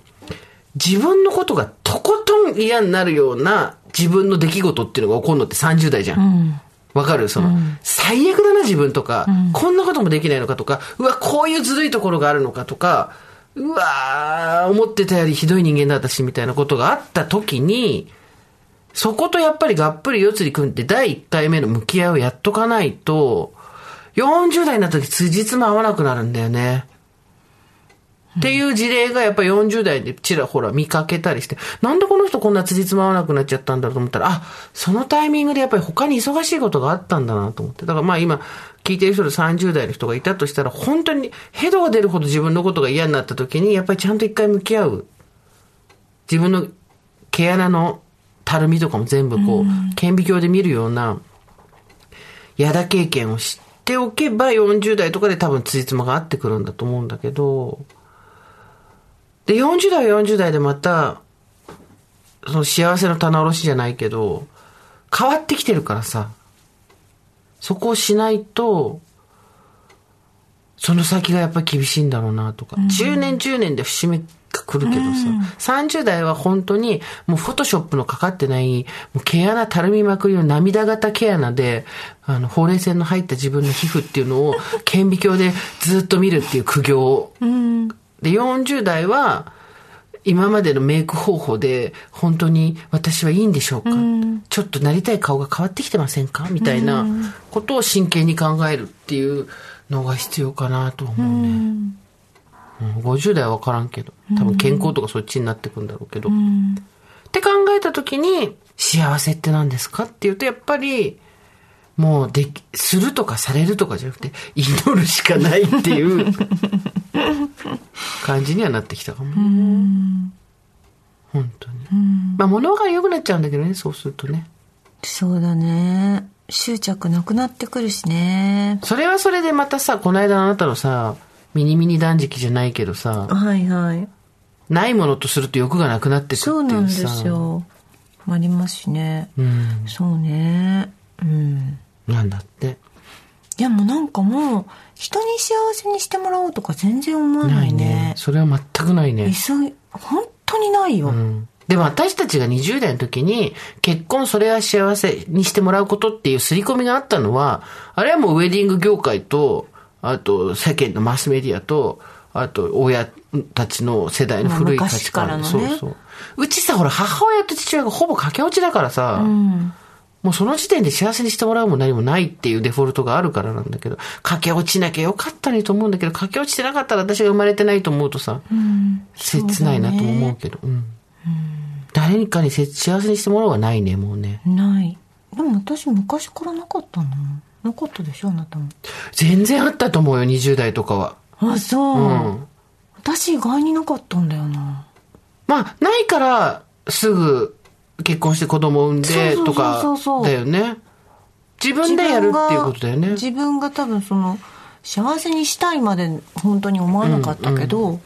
自分のことがとことん嫌になるような自分の出来事っていうのが起こるのって30代じゃん。わ、かる？その、最悪だな自分とか、こんなこともできないのかとか、うわ、こういうずるいところがあるのかとか、うわー、思ってたよりひどい人間だったし、みたいなことがあった時に、そことやっぱりがっぷり四つに組んで第1回目の向き合いをやっとかないと、40代になった時辻褄合わなくなるんだよね。っていう事例がやっぱ40代でちらほら見かけたりして、なんでこの人こんな辻褄合わなくなっちゃったんだろうと思ったら、あ、そのタイミングでやっぱり他に忙しいことがあったんだなと思って。だからまあ今聞いてる人で30代の人がいたとしたら、本当にヘドが出るほど自分のことが嫌になった時に、やっぱりちゃんと一回向き合う。自分の毛穴のたるみとかも全部こう、顕微鏡で見るような、やだ経験を知っておけば40代とかで多分辻褄が合ってくるんだと思うんだけど、で、40代は40代でまた、その幸せの棚卸しじゃないけど、変わってきてるからさ、そこをしないと、その先がやっぱり厳しいんだろうなとか、10年10年で節目が来るけどさ、30代は本当にもうフォトショップのかかってない、もう毛穴たるみまくりの涙型毛穴で、あの、ほうれい線の入った自分の皮膚っていうのを顕微鏡でずっと見るっていう苦行をで、40代は、今までのメイク方法で、本当に私はいいんでしょうか、ちょっとなりたい顔が変わってきてませんか？みたいなことを真剣に考えるっていうのが必要かなと思うね。うん。50代は分からんけど、多分健康とかそっちになってくんだろうけど。って考えた時に、幸せって何ですか？っていうと、やっぱり、もうでき、するとかされるとかじゃなくて、祈るしかないっていう感じにはなってきたかも。本当に。まあ物が良くなっちゃうんだけどね、そうするとね。そうだね。執着なくなってくるしね。それはそれでまたさ、この間のあなたのさ、ミニミニ断食じゃないけどさ、はいはい。ないものとすると欲がなくなってくっていうさ。そうなんですよ。ありますしね。うん。そうね。うん。なんだって。でもなんかもう、人に幸せにしてもらおうとか全然思わないね。それは全くないね。急い、本当にないよ。うんでも私たちが20代の時に、結婚それは幸せにしてもらうことっていう刷り込みがあったのは、あれはもうウェディング業界と、あと世間のマスメディアと、あと親たちの世代の古い価値観。からのねそうそう。うちさ、ほら、母親と父親がほぼ駆け落ちだからさ、うん。もうその時点で幸せにしてもらうも何もないっていうデフォルトがあるからなんだけど、駆け落ちなきゃよかったねと思うんだけど、駆け落ちてなかったら私が生まれてないと思うとさ、うん。切ないなとも思うけど、うん。誰かにせ幸せにしてもらうはないね、もうね。ない。でも私昔からなかったのなかったでしょあなたも。全然あったと思うよ、20代とかは。あ、そう。うん。私意外になかったんだよな。まあ、ないから、すぐ結婚して子供産んでとかだよね。自分でやるっていうことだよね。自分が多分その幸せにしたいまで本当に思わなかったけど、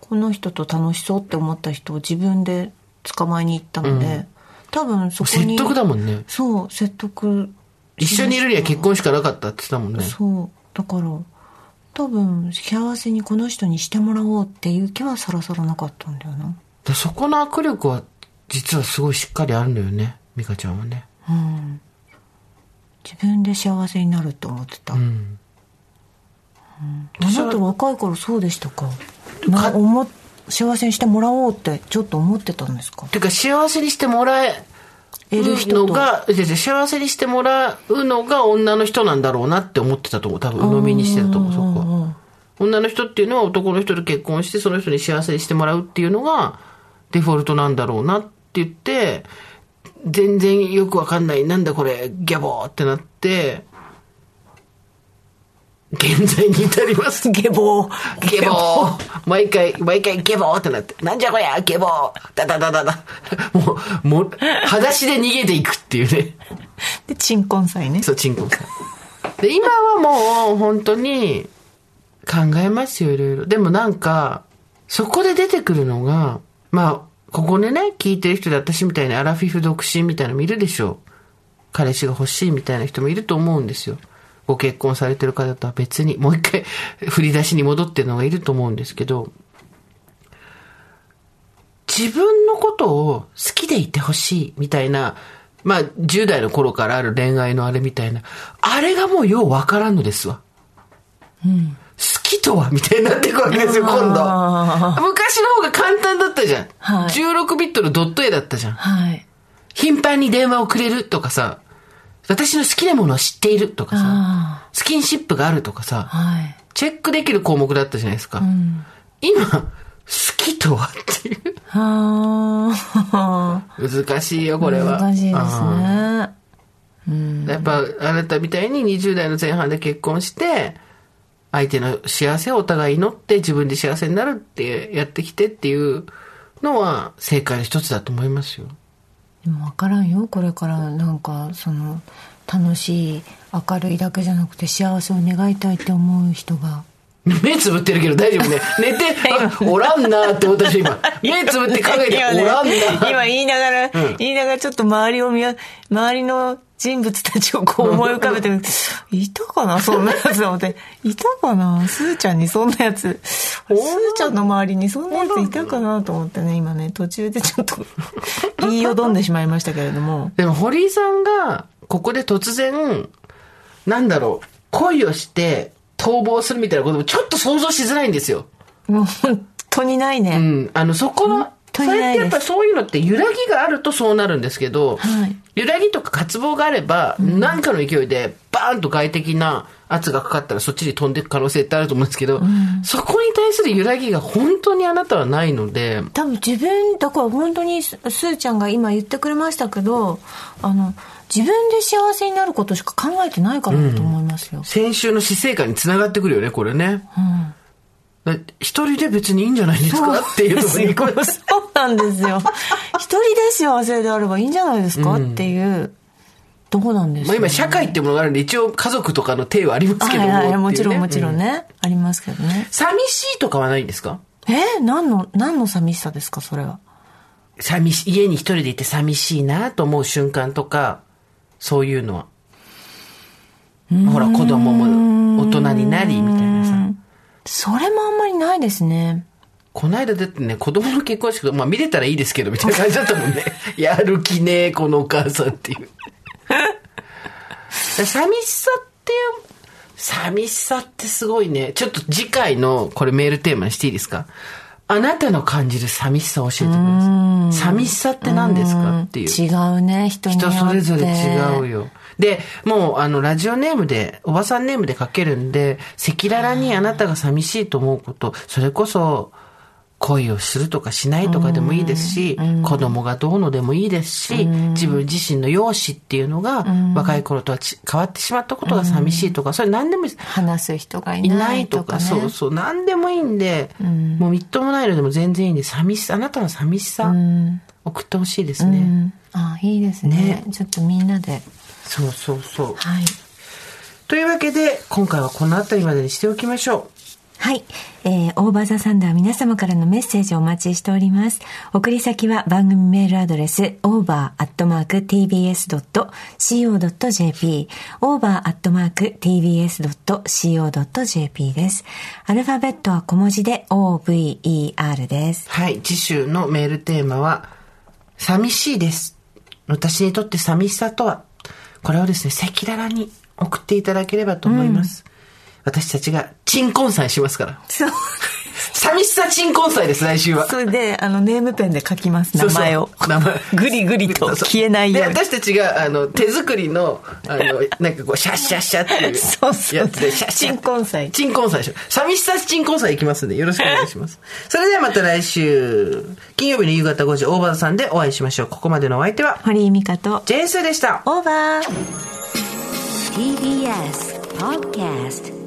この人と楽しそうって思った人を自分で捕まえに行ったので、多分そこに説得だもんね。そう説得一緒にいるには結婚しかなかったって言ってたもんね。そうだから多分幸せにこの人にしてもらおうっていう気はさらさらなかったんだよなだそこの握力は、実はすごいしっかりあるんだよね。美香ちゃんはね。うん自分で幸せになるって思ってた、うん。あなた若い頃そうでしたか？な思っ幸せにしてもらおうってちょっと思ってたんですか？てか幸せにしてもらえ得る人とのが、幸せにしてもらうのが女の人なんだろうなって思ってたと思う。多分、鵜呑みにしてたと思う、そこは。女の人っていうのは男の人と結婚して、その人に幸せにしてもらうっていうのが、デフォルトなんだろうなって言って、全然よくわかんない、なんだこれ、ギャボーってなって、現在に至ります。ゲボゲボー毎回、毎回ゲボーってなって、なんじゃこりゃゲボーダダダダダもう、もう、裸足で逃げていくっていうね。で鎮魂祭ねそう、チンコンさん。で、今はもう、本当に、考えますよ、いろいろ。でもなんか、そこで出てくるのが、まあ、ここでね、聞いてる人で私みたいにアラフィフ独身みたいなのもいるでしょう。彼氏が欲しいみたいな人もいると思うんですよ。ご結婚されてる方とは別に、もう一回 振り出しに戻ってるのがいると思うんですけど、自分のことを好きでいてほしいみたいな、まあ、10代の頃からある恋愛のあれみたいな、あれがもうようわからんのですわ。好きとはみたいになっていくわけですよ、今あ度。昔の方が簡単だったじゃん。はい16ビットのドット絵だったじゃん。はい頻繁に電話をくれるとかさ、私の好きなものを知っているとかさ、あスキンシップがあるとかさ、はいチェックできる項目だったじゃないですか。今、好きとはっていう。は難しいよ、これは。難しいですあねーやっぱ、あなたみたいに20代の前半で結婚して、相手の幸せをお互い祈って自分で幸せになるってやってきてっていうのは正解の一つだと思いますよ。でも分からんよこれからなんかその楽しい明るいだけじゃなくて幸せを願いたいって思う人が目つぶってるけど大丈夫ね。寝て、あおらんなって思ったし今。目つぶって考えて、おらんな。今言いながら、言いながらちょっと周りを見わ周りの人物たちをこう思い浮かべていたかな？そんなやつと思って。いたかな？すーちゃんにそんなやつ。すーちゃんの周りにそんなやついたかなと思ってね今ね。途中でちょっと 言いよどんでしまいましたけれども。でも堀井さんが、ここで突然、なんだろう、恋をして逃亡するみたいなこともちょっと想像しづらいんですよ。もう本当にないね、うん。あの、そこの、それってやっぱりそういうのって揺らぎがあるとそうなるんですけど、はい揺らぎとか渇望があれば、何かの勢いでバーンと外的な圧がかかったらそっちに飛んでいく可能性ってあると思うんですけど、そこに対する揺らぎが本当にあなたはないので、多分自分だから本当にすすーちゃんが今言ってくれましたけどあの自分で幸せになることしか考えてないからだと思いますよ、先週の死生観につながってくるよね、これね。だ一人で別にいいんじゃないですか？っていうところにこうそうなんですよ。一人で幸せであればいいんじゃないですか、っていう。どこなんですまあよね今社会ってものがあるんで一応家族とかの体はありますけども、はいはいもちろんもちろんね、ありますけどね。寂しいとかはないんですか？え何の何の寂しさですか？それは。寂しい、家に一人でいて寂しいなと思う瞬間とか、そういうのは。ほら、子供も大人になり、みたいな。さ。それもあんまりないですねこの間だってね、子供の結婚式まあ見れたらいいですけど、みたいな感じだったもんね。やる気ねえ、このお母さんっていう。寂しさっていう、寂しさってすごいね。ちょっと次回のこれメールテーマにしていいですか？あなたの感じる寂しさを教えてください。寂しさって何ですかっていう。違うね人によって人それぞれ違うよ。で、もう、あの、ラジオネームで、おばさんネームで書けるんで、赤裸々にあなたが寂しいと思うこと、それこそ、恋をするとかしないとかでもいいですし、子供がどうのでもいいですし、自分自身の容姿っていうのが、若い頃とはち変わってしまったことが寂しいとか、それ何でも。話す人がいいなないいとか、そうそう、何でもいいんで、もうみっともないのでも全然いいんで、寂しさ、あなたの寂しさ、送ってほしいですね。うん。あいいですね。ちょっとみんなでそうそうそう。はいというわけで、今回はこの辺りまでにしておきましょはい。えー、オーバーザサンダー皆様からのメッセージをお待ちしております。送り先は番組メールアドレス over.tbs.co.jp over.tbs.co.jp です。アルファベットは小文字で over ですう。。はい、次週のメールテーマは、寂しいです。私にとって寂しさとは、これをですね、赤裸々に送っていただければと思います。私たちが、鎮魂祭しますから。そう。寂しさ鎮魂祭です、来週は。それで、あの、ネームペンで書きます、そうそう名前を。名前ぐりぐりと消えないように。で、私たちが、あの、手作りの、あの、なんかこう、シャッシャッシャっていうそうそうやつで、シャッシャッ。鎮魂祭鎮魂祭でしょ。寂しさ鎮魂祭いきますんで、よろしくお願いします。それではまた来週、金曜日の夕方5時、大場さんでお会いしましょう。ここまでのお相手は、堀井美香と、ジェーンスーでした。オーバー TBS Podcast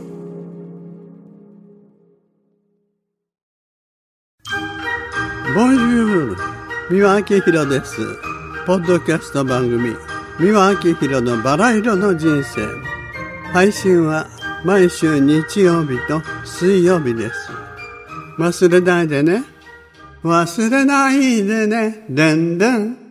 ボンジュール三輪明宏です。ポッドキャスト番組三輪明宏のバラ色の人生。配信は毎週日曜日と水曜日です。忘れないでね。忘れないでね。でんでん。